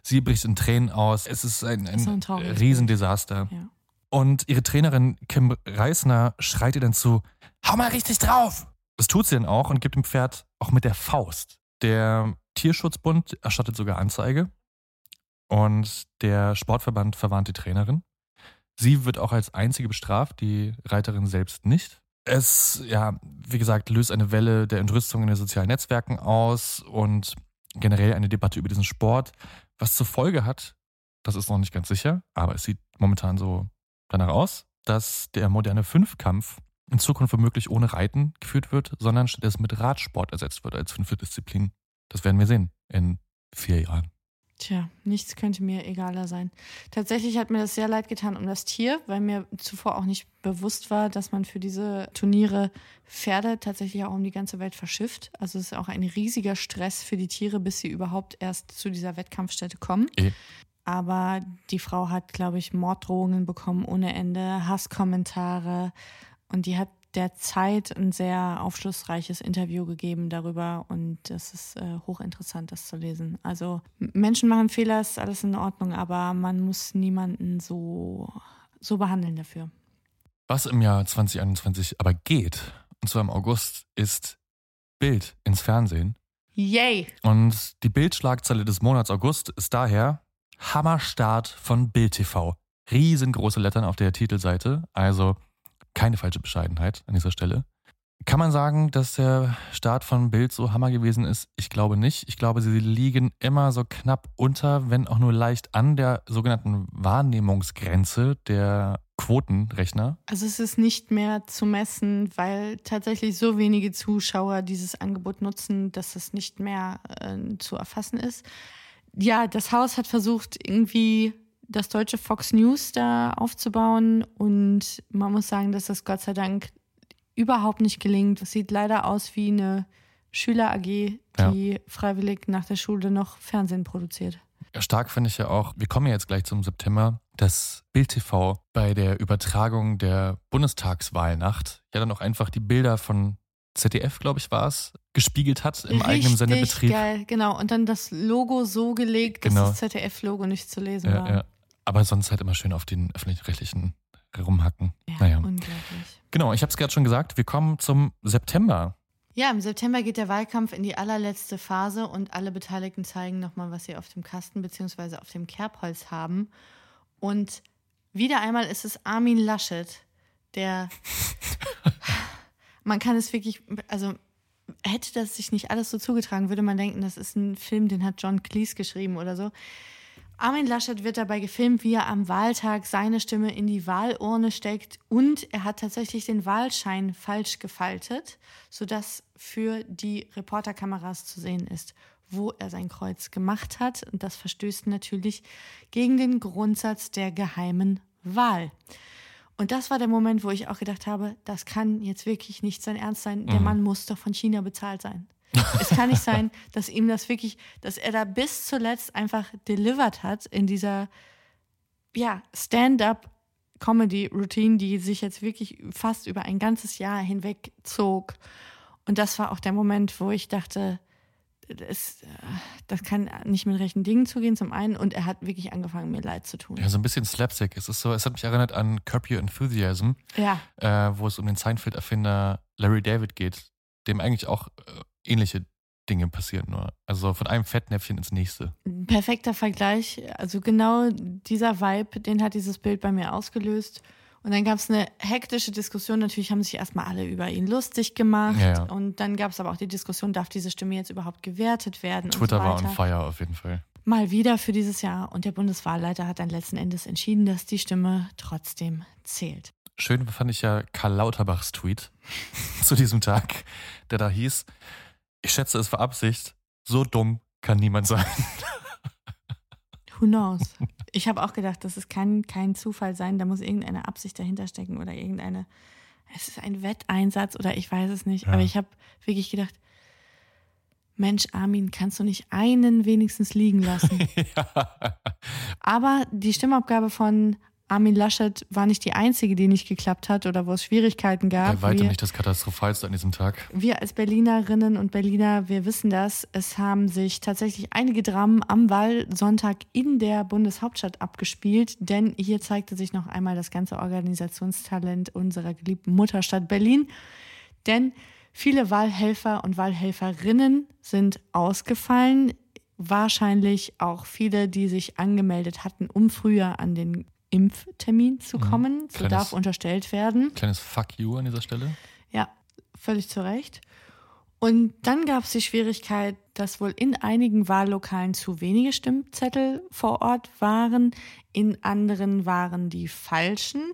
Sie bricht in Tränen aus. Es ist ein, ein, ein Riesendesaster. Ja. Und ihre Trainerin Kim Reisner schreit ihr dann zu, hau mal richtig drauf! Das tut sie dann auch und gibt dem Pferd auch mit der Faust. Der Tierschutzbund erstattet sogar Anzeige und der Sportverband verwarnt die Trainerin. Sie wird auch als einzige bestraft, die Reiterin selbst nicht. Es, ja, wie gesagt, löst eine Welle der Entrüstung in den sozialen Netzwerken aus und generell eine Debatte über diesen Sport, was zur Folge hat, das ist noch nicht ganz sicher, aber es sieht momentan so danach aus, dass der moderne Fünfkampf in Zukunft womöglich ohne Reiten geführt wird, sondern stattdessen mit Radsport ersetzt wird als fünfte Disziplin. Das werden wir sehen in vier Jahren. Tja, nichts könnte mir egaler sein. Tatsächlich hat mir das sehr leid getan um das Tier, weil mir zuvor auch nicht bewusst war, dass man für diese Turniere Pferde tatsächlich auch um die ganze Welt verschifft. Also es ist auch ein riesiger Stress für die Tiere, bis sie überhaupt erst zu dieser Wettkampfstätte kommen. E Aber die Frau hat, glaube ich, Morddrohungen bekommen ohne Ende, Hasskommentare und die hat der Zeit ein sehr aufschlussreiches Interview gegeben darüber und das ist äh, hochinteressant, das zu lesen. Also Menschen machen Fehler, ist alles in Ordnung, aber man muss niemanden so, so behandeln dafür. Was im Jahr 2021 aber geht, und zwar im August, ist Bild ins Fernsehen. Yay! Und die Bildschlagzeile des Monats August ist daher Hammerstart von Bild TV. Riesengroße Lettern auf der Titelseite. Also keine falsche Bescheidenheit an dieser Stelle. Kann man sagen, dass der Start von Bild so Hammer gewesen ist? Ich glaube nicht. Ich glaube, sie liegen immer so knapp unter, wenn auch nur leicht an der sogenannten Wahrnehmungsgrenze der Quotenrechner. Also es ist nicht mehr zu messen, weil tatsächlich so wenige Zuschauer dieses Angebot nutzen, dass es nicht mehr äh, zu erfassen ist. Ja, das Haus hat versucht, irgendwie das deutsche Fox News da aufzubauen und man muss sagen, dass das Gott sei Dank überhaupt nicht gelingt. Es sieht leider aus wie eine Schüler AG, die ja. freiwillig nach der Schule noch Fernsehen produziert. Stark finde ich ja auch, wir kommen ja jetzt gleich zum September, dass Bild TV bei der Übertragung der Bundestagswahlnacht ja dann auch einfach die Bilder von ZDF, glaube ich, war es, gespiegelt hat im Richtig eigenen Sendebetrieb. geil, genau. Und dann das Logo so gelegt, dass genau. das ZDF-Logo nicht zu lesen ja, war. Ja. Aber sonst halt immer schön auf den öffentlich-rechtlichen rumhacken. Ja, naja. unglaublich. Genau, ich habe es gerade schon gesagt, wir kommen zum September. Ja, im September geht der Wahlkampf in die allerletzte Phase und alle Beteiligten zeigen nochmal, was sie auf dem Kasten bzw. auf dem Kerbholz haben. Und wieder einmal ist es Armin Laschet, der. man kann es wirklich, also hätte das sich nicht alles so zugetragen, würde man denken, das ist ein Film, den hat John Cleese geschrieben oder so. Armin Laschet wird dabei gefilmt, wie er am Wahltag seine Stimme in die Wahlurne steckt und er hat tatsächlich den Wahlschein falsch gefaltet, sodass für die Reporterkameras zu sehen ist, wo er sein Kreuz gemacht hat. Und das verstößt natürlich gegen den Grundsatz der geheimen Wahl. Und das war der Moment, wo ich auch gedacht habe, das kann jetzt wirklich nicht sein Ernst sein. Der mhm. Mann muss doch von China bezahlt sein es kann nicht sein, dass ihm das wirklich, dass er da bis zuletzt einfach delivered hat in dieser, ja, Stand-up Comedy-Routine, die sich jetzt wirklich fast über ein ganzes Jahr hinweg zog. Und das war auch der Moment, wo ich dachte, das, das kann nicht mit rechten Dingen zugehen, zum einen. Und er hat wirklich angefangen, mir leid zu tun. Ja, so ein bisschen Slapstick. Es ist so, es hat mich erinnert an Curb Your Enthusiasm, ja. äh, wo es um den Seinfeld-Erfinder Larry David geht, dem eigentlich auch äh, ähnliche Dinge passieren nur. Also von einem Fettnäpfchen ins nächste. Perfekter Vergleich. Also genau dieser Vibe, den hat dieses Bild bei mir ausgelöst. Und dann gab es eine hektische Diskussion. Natürlich haben sich erstmal alle über ihn lustig gemacht. Ja, ja. Und dann gab es aber auch die Diskussion, darf diese Stimme jetzt überhaupt gewertet werden? Twitter so war on fire auf jeden Fall. Mal wieder für dieses Jahr. Und der Bundeswahlleiter hat dann letzten Endes entschieden, dass die Stimme trotzdem zählt. Schön fand ich ja Karl Lauterbachs Tweet zu diesem Tag, der da hieß, ich schätze, es war Absicht. So dumm kann niemand sein. Who knows? Ich habe auch gedacht, das kann kein Zufall sein. Da muss irgendeine Absicht dahinter stecken oder irgendeine. Es ist ein Wetteinsatz oder ich weiß es nicht. Ja. Aber ich habe wirklich gedacht, Mensch, Armin, kannst du nicht einen wenigstens liegen lassen? ja. Aber die Stimmabgabe von Armin Laschet war nicht die einzige, die nicht geklappt hat oder wo es Schwierigkeiten gab. Bei weitem nicht das Katastrophalste an diesem Tag. Wir als Berlinerinnen und Berliner, wir wissen das. Es haben sich tatsächlich einige Dramen am Wahlsonntag in der Bundeshauptstadt abgespielt, denn hier zeigte sich noch einmal das ganze Organisationstalent unserer geliebten Mutterstadt Berlin. Denn viele Wahlhelfer und Wahlhelferinnen sind ausgefallen wahrscheinlich auch viele, die sich angemeldet hatten, um früher an den Impftermin zu mhm. kommen. Mhm. So kleines, darf unterstellt werden. Kleines Fuck you an dieser Stelle. Ja, völlig zu Recht. Und dann gab es die Schwierigkeit, dass wohl in einigen Wahllokalen zu wenige Stimmzettel vor Ort waren, in anderen waren die falschen.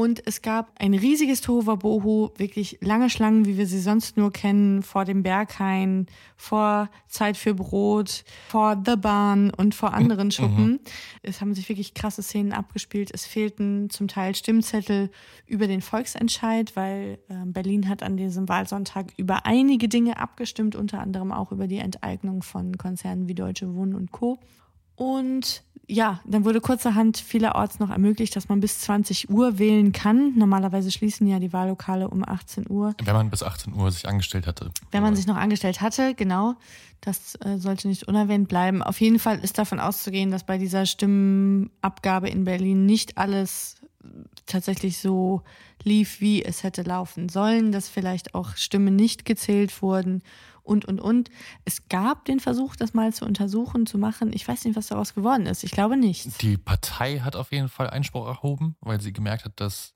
Und es gab ein riesiges Tohuwabohu, wirklich lange Schlangen, wie wir sie sonst nur kennen, vor dem Berghain, vor Zeit für Brot, vor The Bahn und vor anderen mhm. Schuppen. Mhm. Es haben sich wirklich krasse Szenen abgespielt. Es fehlten zum Teil Stimmzettel über den Volksentscheid, weil äh, Berlin hat an diesem Wahlsonntag über einige Dinge abgestimmt, unter anderem auch über die Enteignung von Konzernen wie Deutsche Wohnen und Co. Und ja, dann wurde kurzerhand vielerorts noch ermöglicht, dass man bis 20 Uhr wählen kann. Normalerweise schließen ja die Wahllokale um 18 Uhr. Wenn man bis 18 Uhr sich angestellt hatte. Wenn man sich noch angestellt hatte, genau. Das äh, sollte nicht unerwähnt bleiben. Auf jeden Fall ist davon auszugehen, dass bei dieser Stimmenabgabe in Berlin nicht alles tatsächlich so lief, wie es hätte laufen sollen, dass vielleicht auch Stimmen nicht gezählt wurden und, und, und. Es gab den Versuch, das mal zu untersuchen, zu machen. Ich weiß nicht, was daraus geworden ist. Ich glaube nicht. Die Partei hat auf jeden Fall Einspruch erhoben, weil sie gemerkt hat, dass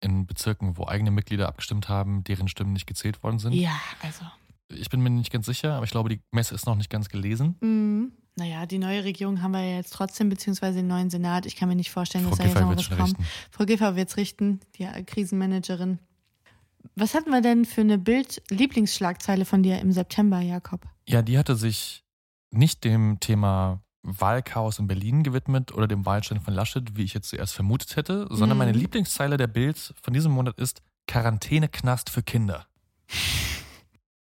in Bezirken, wo eigene Mitglieder abgestimmt haben, deren Stimmen nicht gezählt worden sind. Ja, also. Ich bin mir nicht ganz sicher, aber ich glaube, die Messe ist noch nicht ganz gelesen. Mhm. naja, die neue Regierung haben wir ja jetzt trotzdem, beziehungsweise den neuen Senat. Ich kann mir nicht vorstellen, Frau dass da jetzt noch was kommt. richten. Frau Giffer wird es richten, die Krisenmanagerin. Was hatten wir denn für eine Bild-Lieblingsschlagzeile von dir im September, Jakob? Ja, die hatte sich nicht dem Thema Wahlchaos in Berlin gewidmet oder dem Wahlstand von Laschet, wie ich jetzt zuerst vermutet hätte, sondern Mhm. meine Lieblingszeile der Bild von diesem Monat ist Quarantäneknast für Kinder.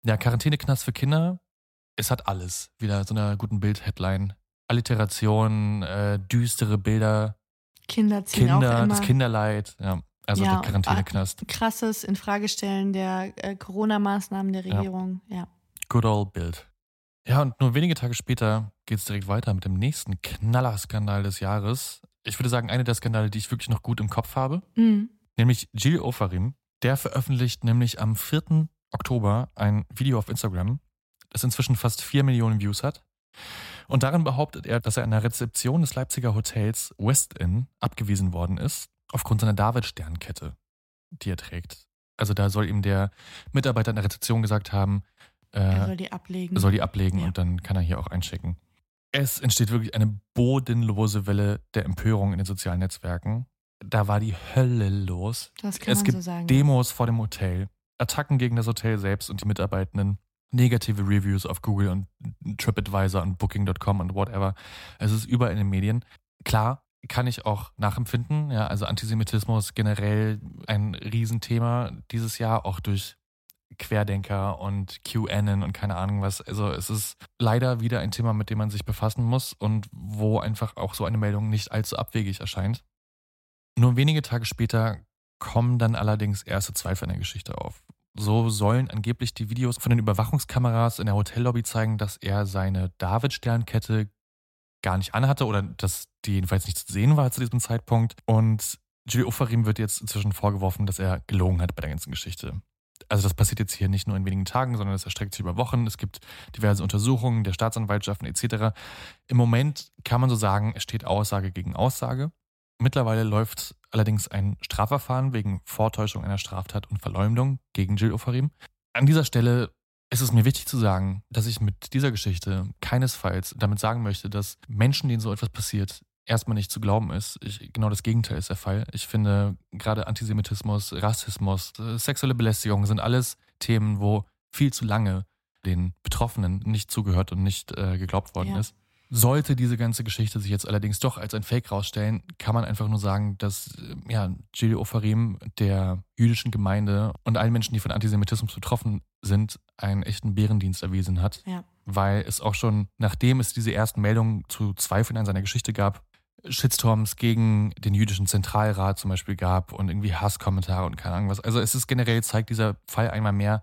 Ja, Quarantäneknast für Kinder, es hat alles. Wieder so einer guten Bild-Headline. Alliteration, äh, düstere Bilder, Kinder ziehen auch Kinder, immer das Kinderleid, ja. Also Ja, der Quarantäneknast. krasses Infragestellen der äh, Corona-Maßnahmen der Ja. Regierung. Ja. Good old Bild. Ja, und nur wenige Tage später geht es direkt weiter mit dem nächsten Knallerskandal des Jahres. Ich würde sagen, einer der Skandale, die ich wirklich noch gut im Kopf habe. Mhm. Nämlich Gilles Ofarim. Der veröffentlicht nämlich am 4. Oktober ein Video auf Instagram, das inzwischen fast 4 Millionen Views hat. Und darin behauptet er, dass er an der Rezeption des Leipziger Hotels West Inn abgewiesen worden ist, aufgrund seiner David-Sternkette, die er trägt. Also da soll ihm der Mitarbeiter an der Rezeption gesagt haben, äh, Er soll die ablegen. soll die ablegen Ja. und dann kann er hier auch einchecken. Es entsteht wirklich eine bodenlose Welle der Empörung in den sozialen Netzwerken. Da war die Hölle los. Das kann es man gibt so sagen. Demos vor dem Hotel, Attacken gegen das Hotel selbst und die Mitarbeitenden, negative Reviews auf Google und TripAdvisor und Booking.com und whatever. Es ist überall in den Medien. Klar, kann ich auch nachempfinden. Ja, also Antisemitismus generell ein Riesenthema dieses Jahr, auch durch Querdenker und QAnon und keine Ahnung was. Also es ist leider wieder ein Thema, mit dem man sich befassen muss und wo einfach auch so eine Meldung nicht allzu abwegig erscheint. Nur wenige Tage später kommen dann allerdings erste Zweifel an der Geschichte auf. So sollen angeblich die Videos von den Überwachungskameras in der Hotellobby zeigen, dass er seine David-Sternkette gar nicht anhatte oder dass die jedenfalls nicht zu sehen war zu diesem Zeitpunkt. Und Julie Ofarim wird jetzt inzwischen vorgeworfen, dass er gelogen hat bei der ganzen Geschichte. Also das passiert jetzt hier nicht nur in wenigen Tagen, sondern es erstreckt sich über Wochen. Es gibt diverse Untersuchungen der Staatsanwaltschaften etc. Im Moment kann man so sagen, es steht Aussage gegen Aussage. Mittlerweile läuft allerdings ein Strafverfahren wegen Vortäuschung einer Straftat und Verleumdung gegen Jill Ofarim. An dieser Stelle ist es mir wichtig zu sagen, dass ich mit dieser Geschichte keinesfalls damit sagen möchte, dass Menschen, denen so etwas passiert, erstmal nicht zu glauben ist. Ich, genau das Gegenteil ist der Fall. Ich finde, gerade Antisemitismus, Rassismus, äh, sexuelle Belästigung sind alles Themen, wo viel zu lange den Betroffenen nicht zugehört und nicht äh, geglaubt worden Ja. ist. Sollte diese ganze Geschichte sich jetzt allerdings doch als ein Fake rausstellen, kann man einfach nur sagen, dass äh, ja, Gilles Ofarim der jüdischen Gemeinde und allen Menschen, die von Antisemitismus betroffen sind, einen echten Bärendienst erwiesen hat. Ja. Weil es auch schon, nachdem es diese ersten Meldungen zu Zweifeln an seiner Geschichte gab, Shitstorms gegen den jüdischen Zentralrat zum Beispiel gab und irgendwie Hasskommentare und keine Ahnung was. Also es ist generell, zeigt dieser Fall einmal mehr,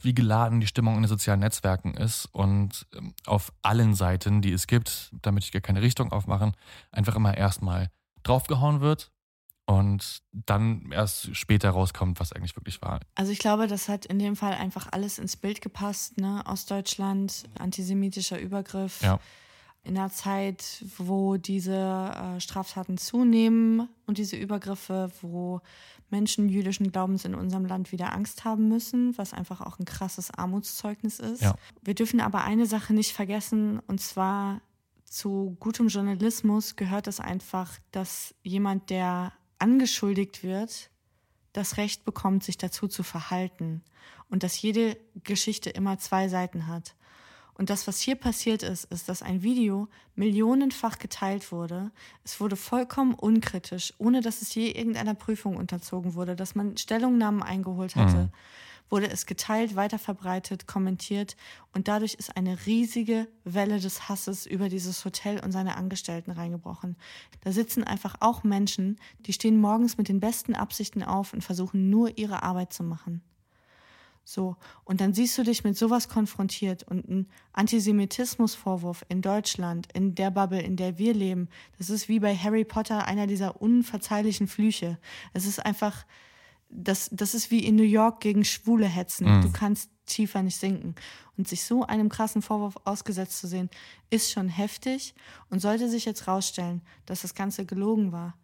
wie geladen die Stimmung in den sozialen Netzwerken ist und ähm, auf allen Seiten, die es gibt, damit ich gar keine Richtung aufmachen, einfach immer erstmal draufgehauen wird und dann erst später rauskommt, was eigentlich wirklich war. Also ich glaube, das hat in dem Fall einfach alles ins Bild gepasst, ne? Ostdeutschland, antisemitischer Übergriff. Ja. In einer Zeit, wo diese äh, Straftaten zunehmen und diese Übergriffe, wo Menschen jüdischen Glaubens in unserem Land wieder Angst haben müssen, was einfach auch ein krasses Armutszeugnis ist. Ja. Wir dürfen aber eine Sache nicht vergessen, und zwar zu gutem Journalismus gehört es einfach, dass jemand, der angeschuldigt wird, das Recht bekommt, sich dazu zu verhalten und dass jede Geschichte immer zwei Seiten hat. Und das, was hier passiert ist, ist, dass ein Video millionenfach geteilt wurde. Es wurde vollkommen unkritisch, ohne dass es je irgendeiner Prüfung unterzogen wurde, dass man Stellungnahmen eingeholt hatte. Mhm. Wurde es geteilt, weiterverbreitet, kommentiert und dadurch ist eine riesige Welle des Hasses über dieses Hotel und seine Angestellten reingebrochen. Da sitzen einfach auch Menschen, die stehen morgens mit den besten Absichten auf und versuchen nur ihre Arbeit zu machen. So, und dann siehst du dich mit sowas konfrontiert und ein Antisemitismusvorwurf in Deutschland, in der Bubble, in der wir leben, das ist wie bei Harry Potter einer dieser unverzeihlichen Flüche. Es ist einfach, das, das ist wie in New York gegen Schwule hetzen. Mhm. Du kannst tiefer nicht sinken. Und sich so einem krassen Vorwurf ausgesetzt zu sehen, ist schon heftig und sollte sich jetzt rausstellen, dass das Ganze gelogen war.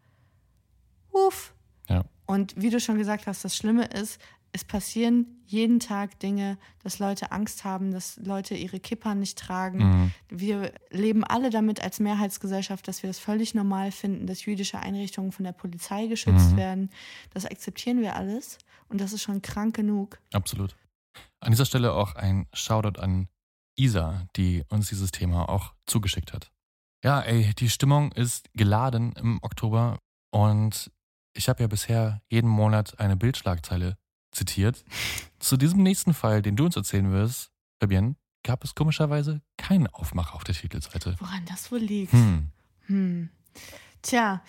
Uff. Ja. Und wie du schon gesagt hast, das Schlimme ist, Es passieren jeden Tag Dinge, dass Leute Angst haben, dass Leute ihre Kippern nicht tragen. Mhm. Wir leben alle damit als Mehrheitsgesellschaft, dass wir das völlig normal finden, dass jüdische Einrichtungen von der Polizei geschützt Mhm. werden. Das akzeptieren wir alles und das ist schon krank genug. Absolut. An dieser Stelle auch ein Shoutout an Isa, die uns dieses Thema auch zugeschickt hat. Ja, ey, die Stimmung ist geladen im Oktober und ich habe ja bisher jeden Monat eine Bildschlagzeile zitiert. Zu diesem nächsten Fall, den du uns erzählen wirst, Fabienne, gab es komischerweise keinen Aufmacher auf der Titelseite. Woran das wohl liegt? Hm. Hm. Tja,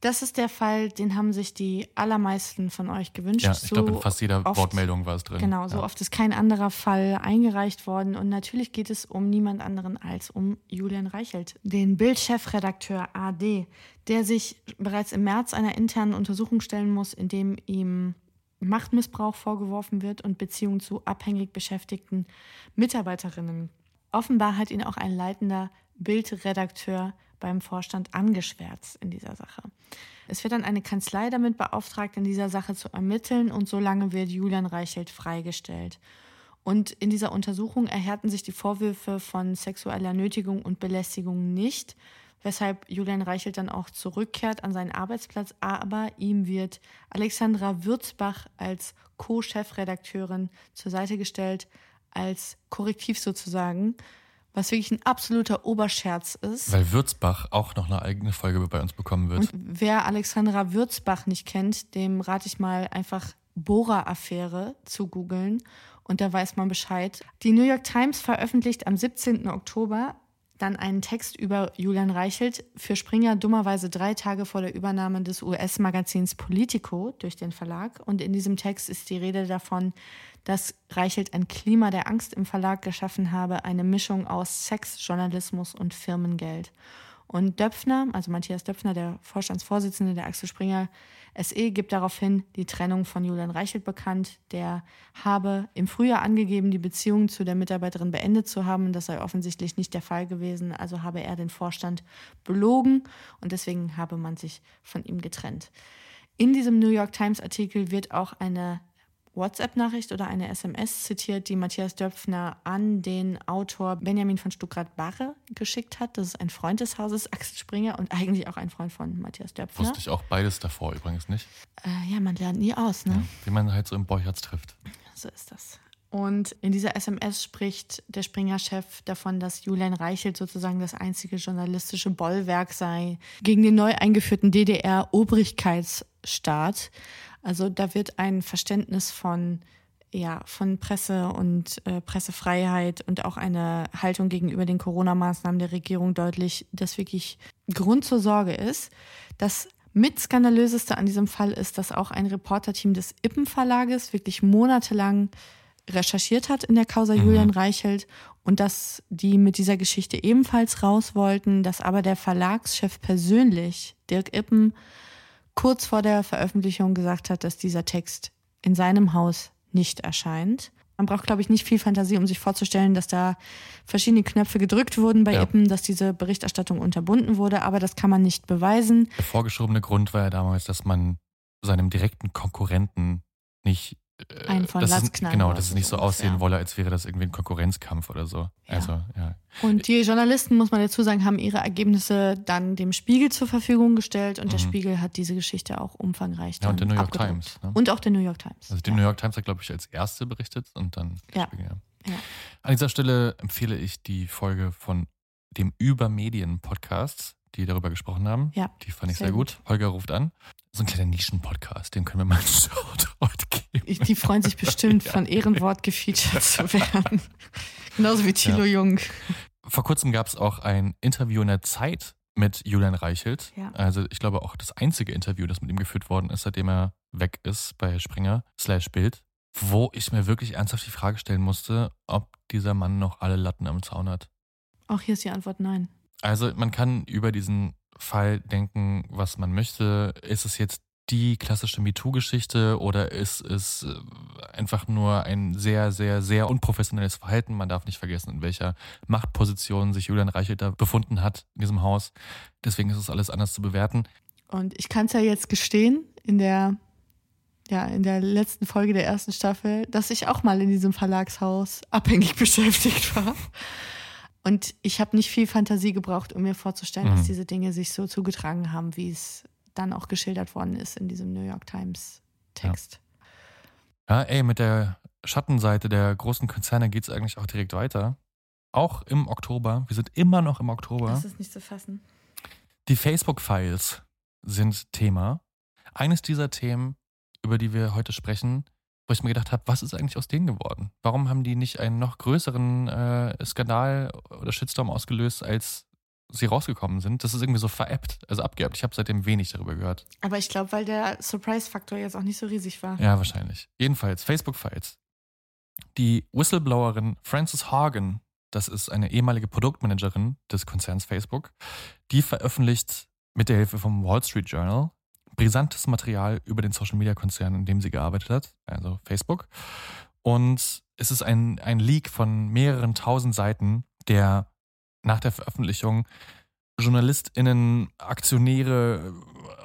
das ist der Fall, den haben sich die allermeisten von euch gewünscht. Ja, ich glaube, in So fast jeder oft- Wortmeldung war es drin. Genau, so ja. oft ist kein anderer Fall eingereicht worden. Und natürlich geht es um niemand anderen als um Julian Reichelt, den Bildchefredakteur AD, der sich bereits im März einer internen Untersuchung stellen muss, in dem ihm Machtmissbrauch vorgeworfen wird und Beziehungen zu abhängig beschäftigten Mitarbeiterinnen. Offenbar hat ihn auch ein leitender Bildredakteur beim Vorstand angeschwärzt in dieser Sache. Es wird dann eine Kanzlei damit beauftragt, in dieser Sache zu ermitteln und solange wird Julian Reichelt freigestellt. Und in dieser Untersuchung erhärten sich die Vorwürfe von sexueller Nötigung und Belästigung nicht, weshalb Julian Reichelt dann auch zurückkehrt an seinen Arbeitsplatz. Aber ihm wird Alexandra Würzbach als Co-Chefredakteurin zur Seite gestellt, als Korrektiv sozusagen, was wirklich ein absoluter Oberscherz ist. Weil Würzbach auch noch eine eigene Folge bei uns bekommen wird. Und wer Alexandra Würzbach nicht kennt, dem rate ich mal einfach Bohrer-Affäre zu googeln und da weiß man Bescheid. Die New York Times veröffentlicht am 17. Oktober dann einen Text über Julian Reichelt für Springer dummerweise drei Tage vor der Übernahme des US-Magazins Politico durch den Verlag. Und in diesem Text ist die Rede davon, dass Reichelt ein Klima der Angst im Verlag geschaffen habe, eine Mischung aus Sex, Journalismus und Firmengeld. Und Döpfner, also Matthias Döpfner, der Vorstandsvorsitzende der Axel Springer SE, gibt daraufhin die Trennung von Julian Reichelt bekannt. Der habe im Frühjahr angegeben, die Beziehung zu der Mitarbeiterin beendet zu haben. Das sei offensichtlich nicht der Fall gewesen. Also habe er den Vorstand belogen und deswegen habe man sich von ihm getrennt. In diesem New York Times Artikel wird auch eine WhatsApp-Nachricht oder eine SMS zitiert, die Matthias Döpfner an den Autor Benjamin von Stuckrad-Barre geschickt hat. Das ist ein Freund des Hauses Axel Springer und eigentlich auch ein Freund von Matthias Döpfner. Wusste ich auch beides davor übrigens nicht. Äh, ja, man lernt nie aus, ne? Wie man halt so im Borchards trifft. So ist das. Und in dieser SMS spricht der Springer-Chef davon, dass Julian Reichelt sozusagen das einzige journalistische Bollwerk sei gegen den neu eingeführten DDR-Obrigkeitsstaat. Also da wird ein Verständnis von ja, von Presse und äh, Pressefreiheit und auch eine Haltung gegenüber den Corona-Maßnahmen der Regierung deutlich, das wirklich Grund zur Sorge ist. Das mit skandalöseste an diesem Fall ist, dass auch ein Reporterteam des Ippen Verlages wirklich monatelang recherchiert hat in der Causa Julian Reichelt und dass die mit dieser Geschichte ebenfalls raus wollten, dass aber der Verlagschef persönlich, Dirk Ippen, kurz vor der Veröffentlichung gesagt hat, dass dieser Text in seinem Haus nicht erscheint. Man braucht, glaube ich, nicht viel Fantasie, um sich vorzustellen, dass da verschiedene Knöpfe gedrückt wurden bei Ja. Ippen, dass diese Berichterstattung unterbunden wurde, aber das kann man nicht beweisen. Der vorgeschobene Grund war ja damals, dass man seinem direkten Konkurrenten nicht Einen von dass Latz knallen Genau, dass es nicht so aussehen ungefähr. wolle, als wäre das irgendwie ein Konkurrenzkampf oder so. Also, ja. Und die Journalisten, muss man dazu sagen, haben ihre Ergebnisse dann dem Spiegel zur Verfügung gestellt und der Mhm. Spiegel hat diese Geschichte auch umfangreich Ja, und der New York abgedruckt. Times. Ne? Und auch der New York Times. Also die New York Times hat, glaube ich, als erste berichtet und dann der Ja. Spiegel, ja. Ja. An dieser Stelle empfehle ich die Folge von dem Übermedien-Podcast, die darüber gesprochen haben. Ja, Die fand ich sehr sehr, gut. Holger ruft an. So ein kleiner Nischen-Podcast, dem können wir mal einen Shoutout geben. Die freuen sich bestimmt, Ja. von Ehrenwort gefeatured zu werden. Genauso wie Thilo Jung. Vor kurzem gab es auch ein Interview in der Zeit mit Julian Reichelt. Ja. Also ich glaube auch das einzige Interview, das mit ihm geführt worden ist, seitdem er weg ist bei Springer slash Bild, wo ich mir wirklich ernsthaft die Frage stellen musste, ob dieser Mann noch alle Latten am Zaun hat. Auch hier ist die Antwort nein. Also man kann über diesen Fall denken, was man möchte. Ist es jetzt die klassische MeToo-Geschichte oder ist es äh, einfach nur ein sehr, sehr, sehr unprofessionelles Verhalten? Man darf nicht vergessen, in welcher Machtposition sich Julian Reichelt da befunden hat in diesem Haus. Deswegen ist es alles anders zu bewerten. Und ich kann es ja jetzt gestehen, in der ja, in der letzten Folge der ersten Staffel, dass ich auch mal in diesem Verlagshaus abhängig beschäftigt war. Und ich habe nicht viel Fantasie gebraucht, um mir vorzustellen, mhm. dass diese Dinge sich so zugetragen haben, wie es dann auch geschildert worden ist in diesem New York Times Text. Ja, ja ey, mit der Schattenseite der großen Konzerne geht es eigentlich auch direkt weiter. Auch im Oktober. Wir sind immer noch im Oktober. Das ist nicht zu fassen. Die Facebook-Files sind Thema. Eines dieser Themen, über die wir heute sprechen, wo ich mir gedacht habe, was ist eigentlich aus denen geworden? Warum haben die nicht einen noch größeren äh, Skandal oder Shitstorm ausgelöst, als sie rausgekommen sind? Das ist irgendwie so veräppt, also abgeappt. Ich habe seitdem wenig darüber gehört. Aber ich glaube, weil der Surprise-Faktor jetzt auch nicht so riesig war. Ja, wahrscheinlich. Jedenfalls, Facebook-Files. Die Whistleblowerin Frances Hagen, das ist eine ehemalige Produktmanagerin des Konzerns Facebook, die veröffentlicht mit der Hilfe vom Wall Street Journal brisantes Material über den Social-Media-Konzern, in dem sie gearbeitet hat, also Facebook. Und es ist ein, ein Leak von mehreren tausend Seiten, der nach der Veröffentlichung JournalistInnen, Aktionäre,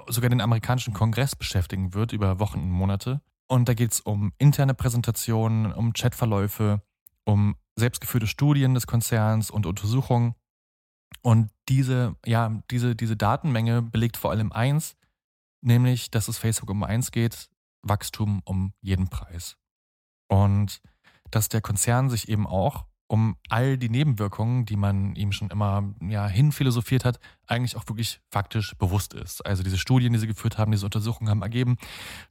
sogar den amerikanischen Kongress beschäftigen wird über Wochen und Monate. Und da geht es um interne Präsentationen, um Chatverläufe, um selbstgeführte Studien des Konzerns und Untersuchungen. Und diese, ja, diese, diese Datenmenge belegt vor allem eins, nämlich, dass es Facebook um eins geht, Wachstum um jeden Preis. Und dass der Konzern sich eben auch um all die Nebenwirkungen, die man ihm schon immer ja, hinphilosophiert hat, eigentlich auch wirklich faktisch bewusst ist. Also diese Studien, die sie geführt haben, diese Untersuchungen haben ergeben,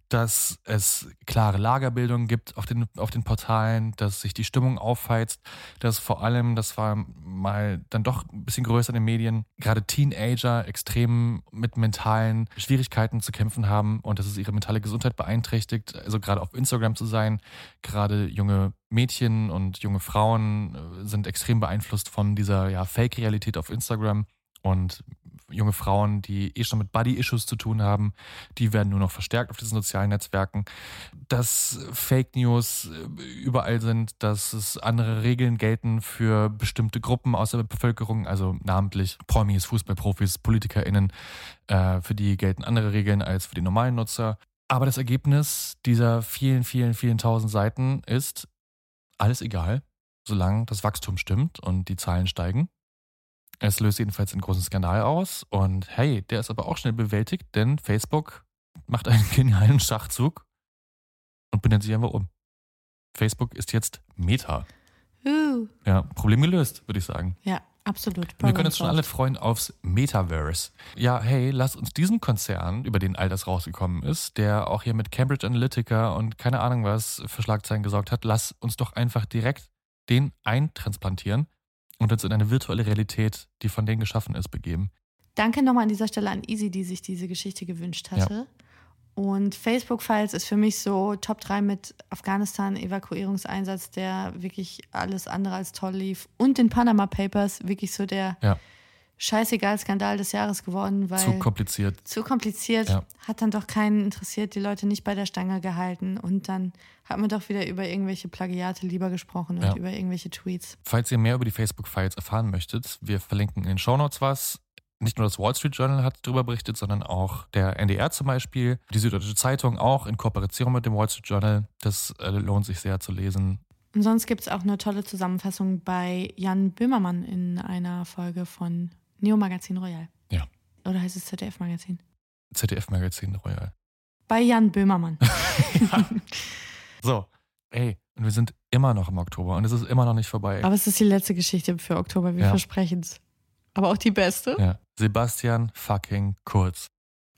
dass es klare Lagerbildung gibt auf den, auf den Portalen, dass sich die Stimmung aufheizt, dass vor allem, das war mal dann doch ein bisschen größer in den Medien, gerade Teenager extrem mit mentalen Schwierigkeiten zu kämpfen haben und dass es ihre mentale Gesundheit beeinträchtigt. Also gerade auf Instagram zu sein, gerade junge Mädchen und junge Frauen äh, sind extrem beeinflusst von dieser ja, Fake-Realität auf Instagram. Und junge Frauen, die eh schon mit Body-Issues zu tun haben, die werden nur noch verstärkt auf diesen sozialen Netzwerken. Dass Fake News äh, überall sind, dass es andere Regeln gelten für bestimmte Gruppen aus der Bevölkerung, also namentlich Promis, Fußballprofis, PolitikerInnen, äh, für die gelten andere Regeln als für die normalen Nutzer. Aber das Ergebnis dieser vielen, vielen, vielen tausend Seiten ist alles egal, solange das Wachstum stimmt und die Zahlen steigen. Es löst jedenfalls einen großen Skandal aus und hey, der ist aber auch schnell bewältigt, denn Facebook macht einen genialen Schachzug und benennt sich einfach um. Facebook ist jetzt Meta. Uh. Ja, Problem gelöst, würde ich sagen. Ja, absolut. Wir können uns schon alle freuen aufs Metaverse. Ja, hey, lass uns diesen Konzern, über den all das rausgekommen ist, der auch hier mit Cambridge Analytica und keine Ahnung was für Schlagzeilen gesorgt hat, lass uns doch einfach direkt den eintransplantieren und uns in eine virtuelle Realität, die von denen geschaffen ist, begeben. Danke nochmal an dieser Stelle an Easy, die sich diese Geschichte gewünscht hatte. Ja. Und Facebook Files ist für mich so Top 3 mit Afghanistan Evakuierungseinsatz, der wirklich alles andere als toll lief. Und den Panama Papers, wirklich so der ja scheißegal Skandal des Jahres geworden, weil. Zu kompliziert. Zu kompliziert. Ja. Hat dann doch keinen interessiert, die Leute nicht bei der Stange gehalten. Und dann hat man doch wieder über irgendwelche Plagiate lieber gesprochen und ja. über irgendwelche Tweets. Falls ihr mehr über die Facebook-Files erfahren möchtet, wir verlinken in den Shownotes was. Nicht nur das Wall Street Journal hat darüber berichtet, sondern auch der NDR zum Beispiel, die Süddeutsche Zeitung auch in Kooperation mit dem Wall Street Journal. Das äh, lohnt sich sehr zu lesen. Und sonst gibt es auch eine tolle Zusammenfassung bei Jan Böhmermann in einer Folge von Neo Magazin Royal. Ja. Oder heißt es ZDF Magazin? ZDF Magazin Royal. Bei Jan Böhmermann. so, ey, und wir sind immer noch im Oktober und es ist immer noch nicht vorbei. Aber es ist die letzte Geschichte für Oktober, wir ja. versprechen es. Aber auch die beste. Ja. Sebastian fucking Kurz.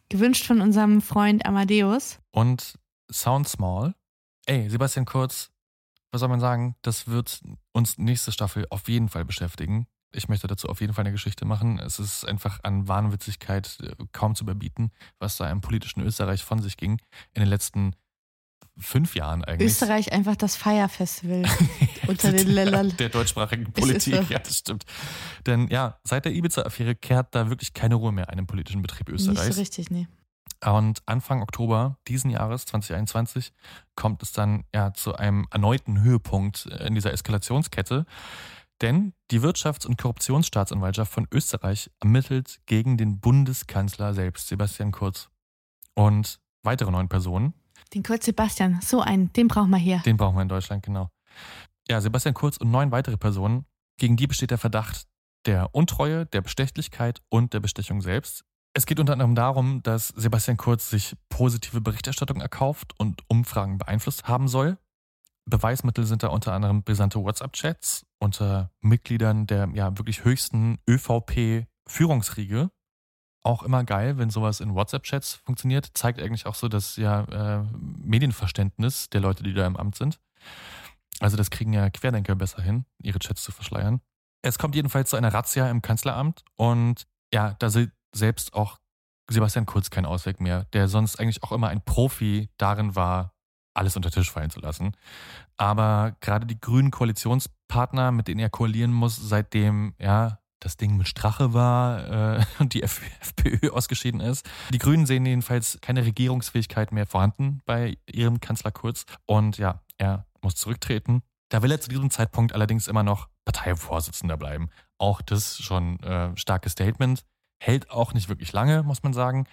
Gewünscht von unserem Freund Amadeus. Und Sound Small. Ey, Sebastian Kurz, was soll man sagen? Das wird uns nächste Staffel auf jeden Fall beschäftigen. Ich möchte dazu auf jeden Fall eine Geschichte machen. Es ist einfach an Wahnwitzigkeit äh, kaum zu überbieten, was da im politischen Österreich von sich ging in den letzten fünf Jahren eigentlich. Österreich einfach das Feierfestival unter den Ländern. Der deutschsprachigen Politik, so. ja, das stimmt. Denn ja, seit der Ibiza-Affäre kehrt da wirklich keine Ruhe mehr einem politischen Betrieb Österreichs. Nicht so richtig, nee. Und Anfang Oktober diesen Jahres, 2021, kommt es dann ja zu einem erneuten Höhepunkt in dieser Eskalationskette. Denn die Wirtschafts- und Korruptionsstaatsanwaltschaft von Österreich ermittelt gegen den Bundeskanzler selbst, Sebastian Kurz. Und weitere neun Personen. Den Kurt Sebastian, so einen, den brauchen wir hier. Den brauchen wir in Deutschland, genau. Ja, Sebastian Kurz und neun weitere Personen, gegen die besteht der Verdacht der Untreue, der Bestechlichkeit und der Bestechung selbst. Es geht unter anderem darum, dass Sebastian Kurz sich positive Berichterstattung erkauft und Umfragen beeinflusst haben soll. Beweismittel sind da unter anderem brisante WhatsApp-Chats unter Mitgliedern der ja wirklich höchsten ÖVP-Führungsriege. Auch immer geil, wenn sowas in WhatsApp-Chats funktioniert. Zeigt eigentlich auch so das ja, äh, Medienverständnis der Leute, die da im Amt sind. Also das kriegen ja Querdenker besser hin, ihre Chats zu verschleiern. Es kommt jedenfalls zu einer Razzia im Kanzleramt und ja, da sieht selbst auch Sebastian Kurz keinen Ausweg mehr, der sonst eigentlich auch immer ein Profi darin war, alles unter Tisch fallen zu lassen. Aber gerade die grünen Koalitionspartner, mit denen er koalieren muss, seitdem ja das Ding mit Strache war äh, und die FPÖ ausgeschieden ist. Die Grünen sehen jedenfalls keine Regierungsfähigkeit mehr vorhanden bei ihrem Kanzler Kurz. Und ja, er muss zurücktreten. Da will er zu diesem Zeitpunkt allerdings immer noch Parteivorsitzender bleiben. Auch das schon äh, starkes Statement. Hält auch nicht wirklich lange, muss man sagen.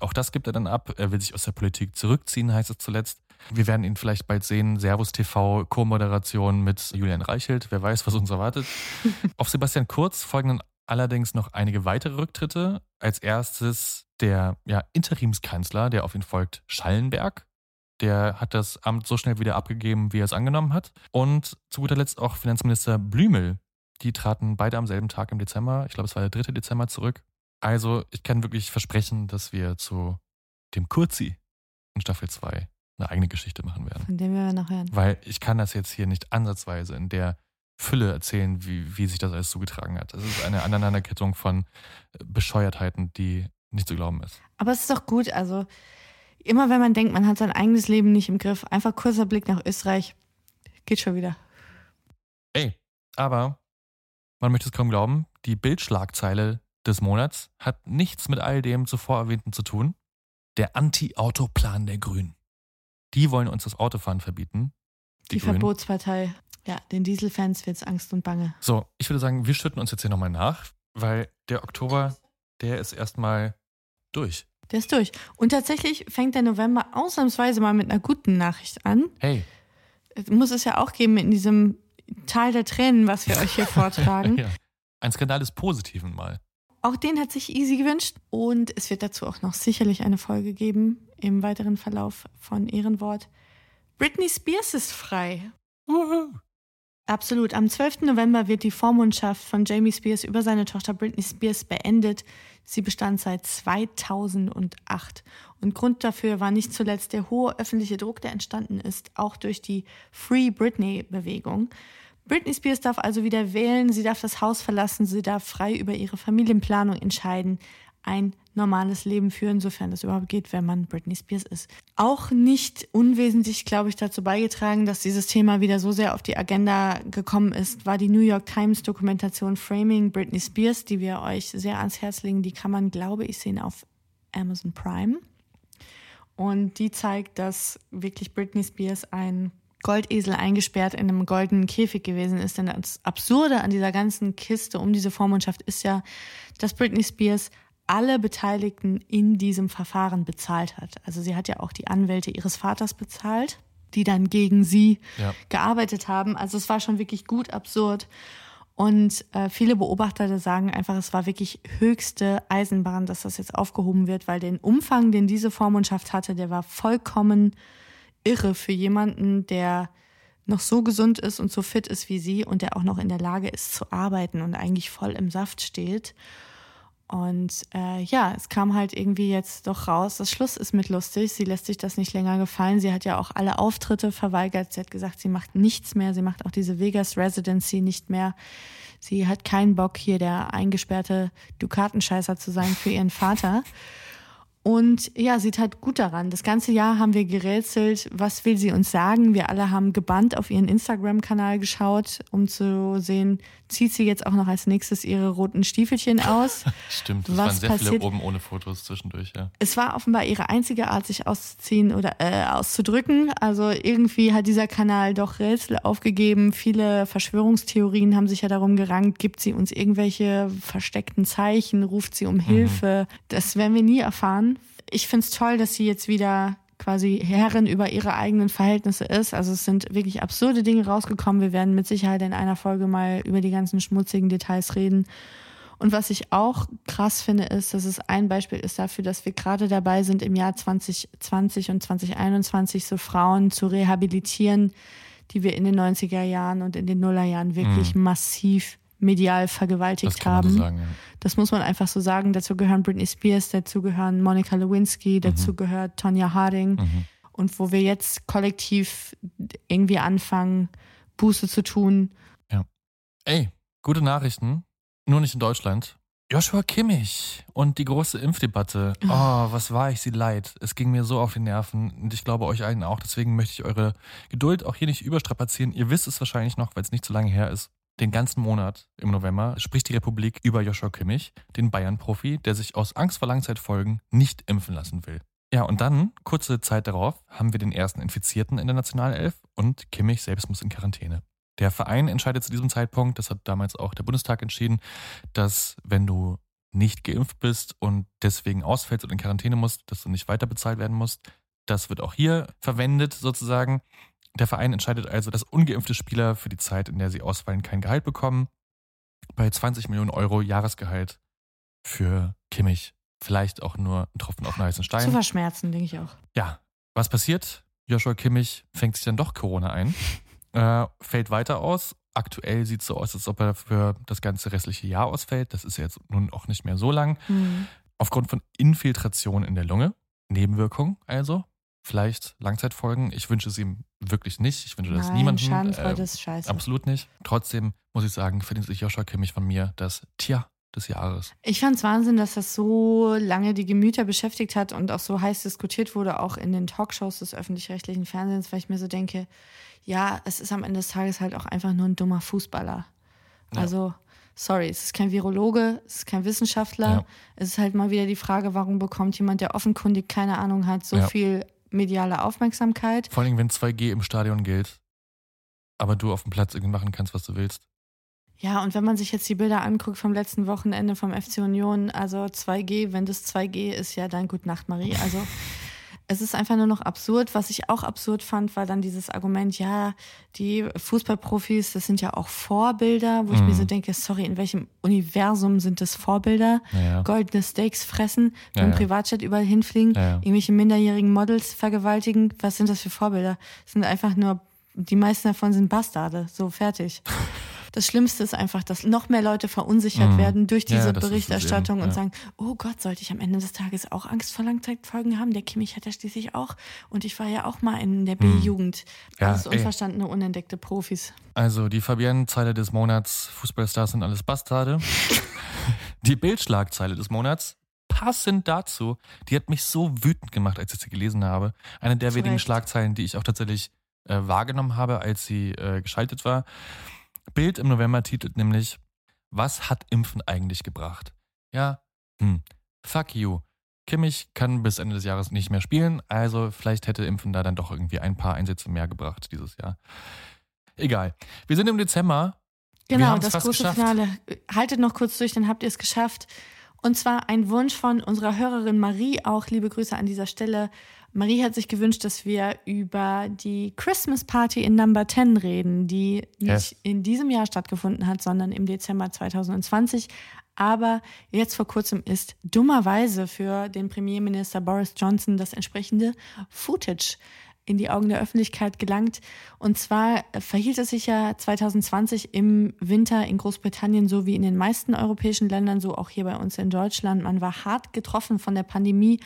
Auch das gibt er dann ab. Er will sich aus der Politik zurückziehen, heißt es zuletzt. Wir werden ihn vielleicht bald sehen. Servus TV, Co-Moderation mit Julian Reichelt. Wer weiß, was uns erwartet. Auf Sebastian Kurz folgen dann allerdings noch einige weitere Rücktritte. Als erstes der ja, Interimskanzler, der auf ihn folgt, Schallenberg. Der hat das Amt so schnell wieder abgegeben, wie er es angenommen hat. Und zu guter Letzt auch Finanzminister Blümel. Die traten beide am selben Tag im Dezember, ich glaube es war der 3. Dezember, zurück. Also ich kann wirklich versprechen, dass wir zu dem Kurzi in Staffel 2 eine eigene Geschichte machen werden. Von dem wir noch hören. Weil ich kann das jetzt hier nicht ansatzweise in der Fülle erzählen, wie, wie sich das alles zugetragen hat. Es ist eine Aneinanderkettung von Bescheuertheiten, die nicht zu glauben ist. Aber es ist doch gut, also immer wenn man denkt, man hat sein eigenes Leben nicht im Griff, einfach kurzer Blick nach Österreich, geht schon wieder. Ey, aber man möchte es kaum glauben, die Bildschlagzeile des Monats hat nichts mit all dem zuvor erwähnten zu tun. Der Anti-Auto-Plan der Grünen. Die wollen uns das Autofahren verbieten. Die, die Verbotspartei. Ja, den Dieselfans wird's Angst und Bange. So, ich würde sagen, wir schütten uns jetzt hier nochmal nach, weil der Oktober, der ist erstmal durch. Der ist durch. Und tatsächlich fängt der November ausnahmsweise mal mit einer guten Nachricht an. Hey. Muss es ja auch geben in diesem Tal der Tränen, was wir euch hier vortragen. ja. Ein Skandal des Positiven mal. Auch den hat sich Easy gewünscht. Und es wird dazu auch noch sicherlich eine Folge geben im weiteren Verlauf von Ehrenwort. Britney Spears ist frei. Uhu. Absolut. Am 12. November wird die Vormundschaft von Jamie Spears über seine Tochter Britney Spears beendet. Sie bestand seit 2008. Und Grund dafür war nicht zuletzt der hohe öffentliche Druck, der entstanden ist, auch durch die Free Britney-Bewegung. Britney Spears darf also wieder wählen, sie darf das Haus verlassen, sie darf frei über ihre Familienplanung entscheiden, ein normales Leben führen, sofern das überhaupt geht, wenn man Britney Spears ist. Auch nicht unwesentlich, glaube ich, dazu beigetragen, dass dieses Thema wieder so sehr auf die Agenda gekommen ist, war die New York Times Dokumentation Framing Britney Spears, die wir euch sehr ans Herz legen. Die kann man, glaube ich, sehen auf Amazon Prime. Und die zeigt, dass wirklich Britney Spears ein Goldesel eingesperrt in einem goldenen Käfig gewesen ist. Denn das Absurde an dieser ganzen Kiste um diese Vormundschaft ist ja, dass Britney Spears alle Beteiligten in diesem Verfahren bezahlt hat. Also sie hat ja auch die Anwälte ihres Vaters bezahlt, die dann gegen sie ja. gearbeitet haben. Also es war schon wirklich gut absurd. Und äh, viele Beobachter sagen einfach, es war wirklich höchste Eisenbahn, dass das jetzt aufgehoben wird, weil den Umfang, den diese Vormundschaft hatte, der war vollkommen irre für jemanden, der noch so gesund ist und so fit ist wie sie und der auch noch in der Lage ist zu arbeiten und eigentlich voll im Saft steht. Und äh, ja, es kam halt irgendwie jetzt doch raus. Das Schluss ist mit lustig. Sie lässt sich das nicht länger gefallen. Sie hat ja auch alle Auftritte verweigert. Sie hat gesagt, sie macht nichts mehr. Sie macht auch diese Vegas Residency nicht mehr. Sie hat keinen Bock, hier der eingesperrte Dukatenscheißer zu sein für ihren Vater. Und ja, sie tat gut daran. Das ganze Jahr haben wir gerätselt, was will sie uns sagen. Wir alle haben gebannt auf ihren Instagram-Kanal geschaut, um zu sehen, zieht sie jetzt auch noch als nächstes ihre roten Stiefelchen aus. Stimmt, es waren sehr passiert? viele oben ohne Fotos zwischendurch, ja. Es war offenbar ihre einzige Art, sich auszuziehen oder äh, auszudrücken. Also irgendwie hat dieser Kanal doch Rätsel aufgegeben. Viele Verschwörungstheorien haben sich ja darum gerankt, gibt sie uns irgendwelche versteckten Zeichen, ruft sie um mhm. Hilfe. Mhm. Das werden wir nie erfahren ich finde es toll, dass sie jetzt wieder quasi Herrin über ihre eigenen Verhältnisse ist. Also es sind wirklich absurde Dinge rausgekommen. Wir werden mit Sicherheit in einer Folge mal über die ganzen schmutzigen Details reden. Und was ich auch krass finde, ist, dass es ein Beispiel ist dafür, dass wir gerade dabei sind, im Jahr 2020 und 2021 so Frauen zu rehabilitieren, die wir in den 90er Jahren und in den Nullerjahren wirklich mhm. massiv medial vergewaltigt das haben. Sagen, ja. Das muss man einfach so sagen. Dazu gehören Britney Spears, dazu gehören Monica Lewinsky, dazu mhm. gehört Tonya Harding. Mhm. Und wo wir jetzt kollektiv irgendwie anfangen, Buße zu tun. Ja. Ey, gute Nachrichten. Nur nicht in Deutschland. Joshua Kimmich und die große Impfdebatte. Oh, was war ich sie leid. Es ging mir so auf die Nerven und ich glaube euch allen auch. Deswegen möchte ich eure Geduld auch hier nicht überstrapazieren. Ihr wisst es wahrscheinlich noch, weil es nicht so lange her ist. Den ganzen Monat im November spricht die Republik über Joshua Kimmich, den Bayern-Profi, der sich aus Angst vor Langzeitfolgen nicht impfen lassen will. Ja, und dann, kurze Zeit darauf, haben wir den ersten Infizierten in der Nationalelf und Kimmich selbst muss in Quarantäne. Der Verein entscheidet zu diesem Zeitpunkt, das hat damals auch der Bundestag entschieden, dass wenn du nicht geimpft bist und deswegen ausfällst und in Quarantäne musst, dass du nicht weiter bezahlt werden musst. Das wird auch hier verwendet sozusagen. Der Verein entscheidet also, dass ungeimpfte Spieler für die Zeit, in der sie ausfallen, kein Gehalt bekommen. Bei 20 Millionen Euro Jahresgehalt für Kimmich vielleicht auch nur ein Tropfen auf einen heißen Stein. Zu verschmerzen, denke ich auch. Ja. Was passiert? Joshua Kimmich fängt sich dann doch Corona ein, äh, fällt weiter aus. Aktuell sieht es so aus, als ob er für das ganze restliche Jahr ausfällt. Das ist jetzt nun auch nicht mehr so lang. Mhm. Aufgrund von Infiltration in der Lunge. Nebenwirkung also vielleicht Langzeitfolgen. Ich wünsche es ihm wirklich nicht. Ich wünsche das Nein, niemandem. Schadenfreude äh, ist scheiße. Absolut nicht. Trotzdem muss ich sagen, verdient sich Joshua Kimmich von mir das Tier des Jahres. Ich fand es Wahnsinn, dass das so lange die Gemüter beschäftigt hat und auch so heiß diskutiert wurde, auch in den Talkshows des öffentlich-rechtlichen Fernsehens, weil ich mir so denke, ja, es ist am Ende des Tages halt auch einfach nur ein dummer Fußballer. Ja. Also, sorry, es ist kein Virologe, es ist kein Wissenschaftler. Ja. Es ist halt mal wieder die Frage, warum bekommt jemand, der offenkundig keine Ahnung hat, so ja. viel mediale Aufmerksamkeit. Vor allem, wenn 2G im Stadion gilt, aber du auf dem Platz irgendwie machen kannst, was du willst. Ja, und wenn man sich jetzt die Bilder anguckt vom letzten Wochenende vom FC Union, also 2G, wenn das 2G ist, ja dann Gute Nacht, Marie. Also es ist einfach nur noch absurd. Was ich auch absurd fand, war dann dieses Argument, ja, die Fußballprofis, das sind ja auch Vorbilder, wo mhm. ich mir so mhm. denke, sorry, in welchem Universum sind das Vorbilder? Ja. Goldene Steaks fressen, mit ja, Privatjet überall hinfliegen, ja, irgendwelche minderjährigen Models vergewaltigen. Was sind das für Vorbilder? Das sind einfach nur, die meisten davon sind Bastarde. So, fertig. Das Schlimmste ist einfach, dass noch mehr Leute verunsichert mhm. werden durch diese ja, Berichterstattung eben, ja. und sagen, oh Gott, sollte ich am Ende des Tages auch Angst vor Langzeitfolgen haben? Der Kimmich hat ja schließlich auch. Und ich war ja auch mal in der mhm. B-Jugend. Ja, alles unverstandene, unentdeckte Profis. Also die Fabienne-Zeile des Monats, Fußballstars sind alles Bastarde. die Bildschlagzeile des Monats, passend dazu, die hat mich so wütend gemacht, als ich sie gelesen habe. Eine der Zurecht. wenigen Schlagzeilen, die ich auch tatsächlich äh, wahrgenommen habe, als sie äh, geschaltet war. Bild im November titelt nämlich, was hat Impfen eigentlich gebracht? Ja, hm, fuck you. Kimmich kann bis Ende des Jahres nicht mehr spielen, also vielleicht hätte Impfen da dann doch irgendwie ein paar Einsätze mehr gebracht dieses Jahr. Egal. Wir sind im Dezember. Genau, das große geschafft. Finale. Haltet noch kurz durch, dann habt ihr es geschafft. Und zwar ein Wunsch von unserer Hörerin Marie, auch liebe Grüße an dieser Stelle. Marie hat sich gewünscht, dass wir über die Christmas Party in Number 10 reden, die yes. nicht in diesem Jahr stattgefunden hat, sondern im Dezember 2020. Aber jetzt vor kurzem ist dummerweise für den Premierminister Boris Johnson das entsprechende Footage in die Augen der Öffentlichkeit gelangt. Und zwar verhielt es sich ja 2020 im Winter in Großbritannien so wie in den meisten europäischen Ländern, so auch hier bei uns in Deutschland. Man war hart getroffen von der Pandemie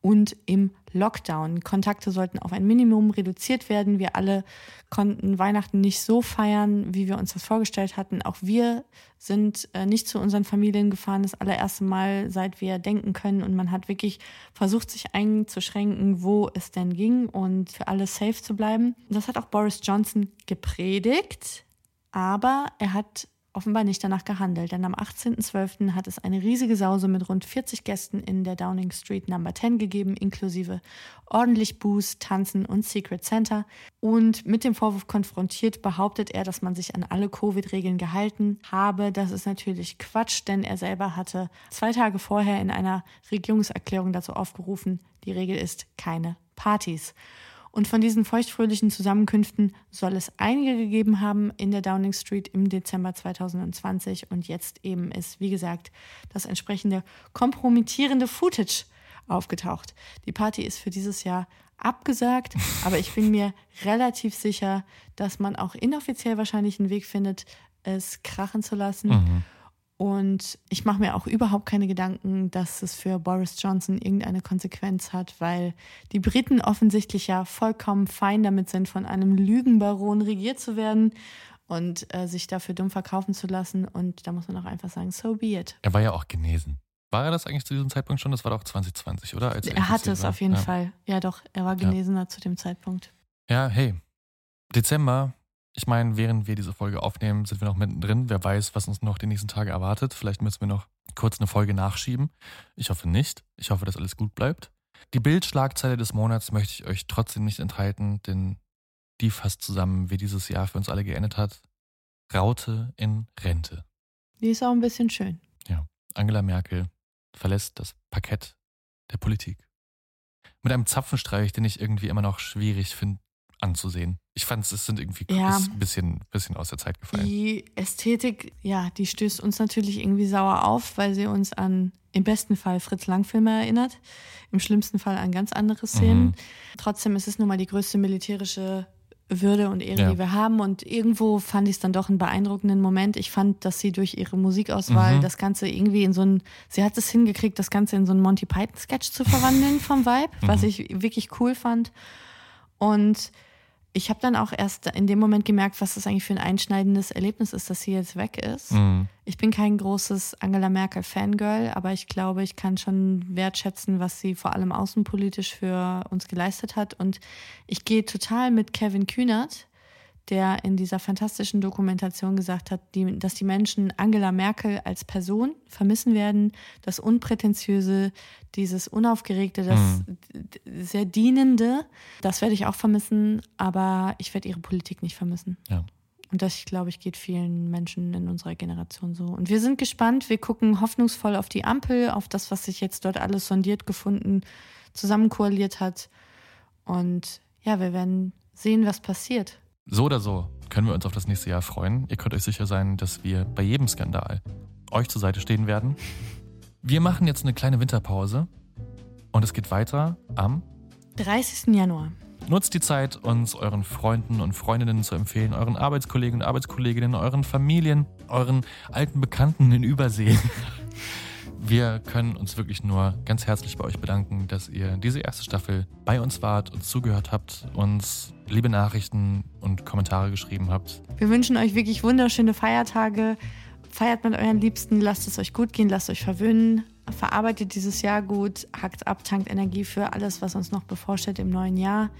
und im Lockdown. Kontakte sollten auf ein Minimum reduziert werden. Wir alle konnten Weihnachten nicht so feiern, wie wir uns das vorgestellt hatten. Auch wir sind äh, nicht zu unseren Familien gefahren, das allererste Mal, seit wir denken können. Und man hat wirklich versucht, sich einzuschränken, wo es denn ging und für alle safe zu bleiben. Das hat auch Boris Johnson gepredigt, aber er hat offenbar nicht danach gehandelt, denn am 18.12. hat es eine riesige Sause mit rund 40 Gästen in der Downing Street Number 10 gegeben, inklusive ordentlich Booze, Tanzen und Secret Center. Und mit dem Vorwurf konfrontiert behauptet er, dass man sich an alle Covid-Regeln gehalten habe. Das ist natürlich Quatsch, denn er selber hatte zwei Tage vorher in einer Regierungserklärung dazu aufgerufen, die Regel ist keine Partys. Und von diesen feuchtfröhlichen Zusammenkünften soll es einige gegeben haben in der Downing Street im Dezember 2020. Und jetzt eben ist, wie gesagt, das entsprechende kompromittierende Footage aufgetaucht. Die Party ist für dieses Jahr abgesagt, aber ich bin mir relativ sicher, dass man auch inoffiziell wahrscheinlich einen Weg findet, es krachen zu lassen. Mhm. Und ich mache mir auch überhaupt keine Gedanken, dass es für Boris Johnson irgendeine Konsequenz hat, weil die Briten offensichtlich ja vollkommen fein damit sind, von einem Lügenbaron regiert zu werden und äh, sich dafür dumm verkaufen zu lassen. Und da muss man auch einfach sagen, so be it. Er war ja auch genesen. War er das eigentlich zu diesem Zeitpunkt schon? Das war doch 2020, oder? Als er, er hatte es war. auf jeden ja. Fall. Ja, doch, er war Genesener ja. zu dem Zeitpunkt. Ja, hey, Dezember ich meine, während wir diese Folge aufnehmen, sind wir noch mittendrin. Wer weiß, was uns noch die nächsten Tage erwartet. Vielleicht müssen wir noch kurz eine Folge nachschieben. Ich hoffe nicht. Ich hoffe, dass alles gut bleibt. Die Bildschlagzeile des Monats möchte ich euch trotzdem nicht enthalten, denn die fasst zusammen, wie dieses Jahr für uns alle geendet hat. Raute in Rente. Die ist auch ein bisschen schön. Ja. Angela Merkel verlässt das Parkett der Politik. Mit einem Zapfenstreich, den ich irgendwie immer noch schwierig finde anzusehen. Ich fand es sind irgendwie ja. ein bisschen, bisschen aus der Zeit gefallen. Die Ästhetik, ja, die stößt uns natürlich irgendwie sauer auf, weil sie uns an im besten Fall Fritz Lang-Filme erinnert, im schlimmsten Fall an ganz andere Szenen. Mhm. Trotzdem ist es nun mal die größte militärische würde und Ehre, ja. die wir haben. Und irgendwo fand ich es dann doch einen beeindruckenden Moment. Ich fand, dass sie durch ihre Musikauswahl mhm. das Ganze irgendwie in so ein, sie hat es hingekriegt, das Ganze in so einen Monty Python-Sketch zu verwandeln vom Vibe, mhm. was ich wirklich cool fand. Und ich habe dann auch erst in dem Moment gemerkt, was das eigentlich für ein einschneidendes Erlebnis ist, dass sie jetzt weg ist. Mhm. Ich bin kein großes Angela Merkel-Fangirl, aber ich glaube, ich kann schon wertschätzen, was sie vor allem außenpolitisch für uns geleistet hat. Und ich gehe total mit Kevin Kühnert, der in dieser fantastischen Dokumentation gesagt hat, die, dass die Menschen Angela Merkel als Person vermissen werden, das Unprätentiöse, dieses Unaufgeregte, das mhm. sehr Dienende, das werde ich auch vermissen, aber ich werde ihre Politik nicht vermissen. Ja. Und das, glaube ich, geht vielen Menschen in unserer Generation so. Und wir sind gespannt, wir gucken hoffnungsvoll auf die Ampel, auf das, was sich jetzt dort alles sondiert, gefunden, zusammenkoaliert hat. Und ja, wir werden sehen, was passiert. So oder so können wir uns auf das nächste Jahr freuen. Ihr könnt euch sicher sein, dass wir bei jedem Skandal euch zur Seite stehen werden. Wir machen jetzt eine kleine Winterpause und es geht weiter am 30. Januar. Nutzt die Zeit, uns euren Freunden und Freundinnen zu empfehlen, euren Arbeitskollegen und Arbeitskolleginnen, euren Familien, euren alten Bekannten in Übersee. Wir können uns wirklich nur ganz herzlich bei euch bedanken, dass ihr diese erste Staffel bei uns wart, und zugehört habt, uns liebe Nachrichten und Kommentare geschrieben habt. Wir wünschen euch wirklich wunderschöne Feiertage. Feiert mit euren Liebsten, lasst es euch gut gehen, lasst euch verwöhnen. Verarbeitet dieses Jahr gut, hackt ab, tankt Energie für alles, was uns noch bevorsteht im neuen Jahr.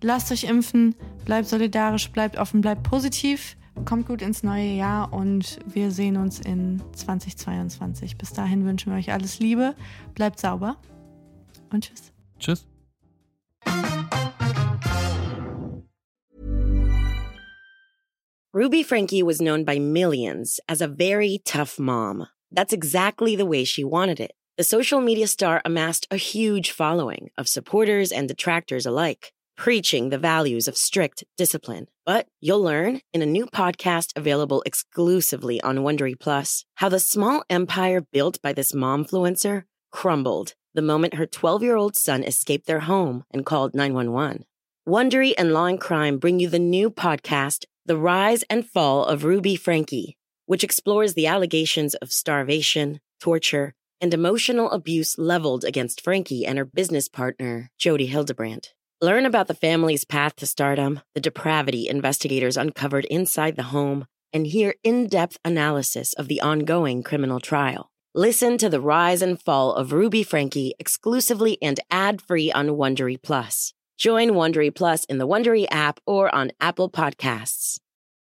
Lasst euch impfen, bleibt solidarisch, bleibt offen, bleibt positiv. Kommt gut ins neue Jahr und wir sehen uns in 2022. Bis dahin wünschen wir euch alles Liebe, bleibt sauber und tschüss. Tschüss. Ruby Frankie was known by millions as a very tough mom. That's exactly the way she wanted it. The social media star amassed a huge following of supporters and detractors alike. Preaching the values of strict discipline. But you'll learn in a new podcast available exclusively on Wondery Plus how the small empire built by this momfluencer crumbled the moment her 12 year old son escaped their home and called 911. Wondery and Law and Crime bring you the new podcast, The Rise and Fall of Ruby Frankie, which explores the allegations of starvation, torture, and emotional abuse leveled against Frankie and her business partner, Jody Hildebrandt. Learn about the family's path to stardom, the depravity investigators uncovered inside the home, and hear in depth analysis of the ongoing criminal trial. Listen to the rise and fall of Ruby Frankie exclusively and ad free on Wondery Plus. Join Wondery Plus in the Wondery app or on Apple Podcasts.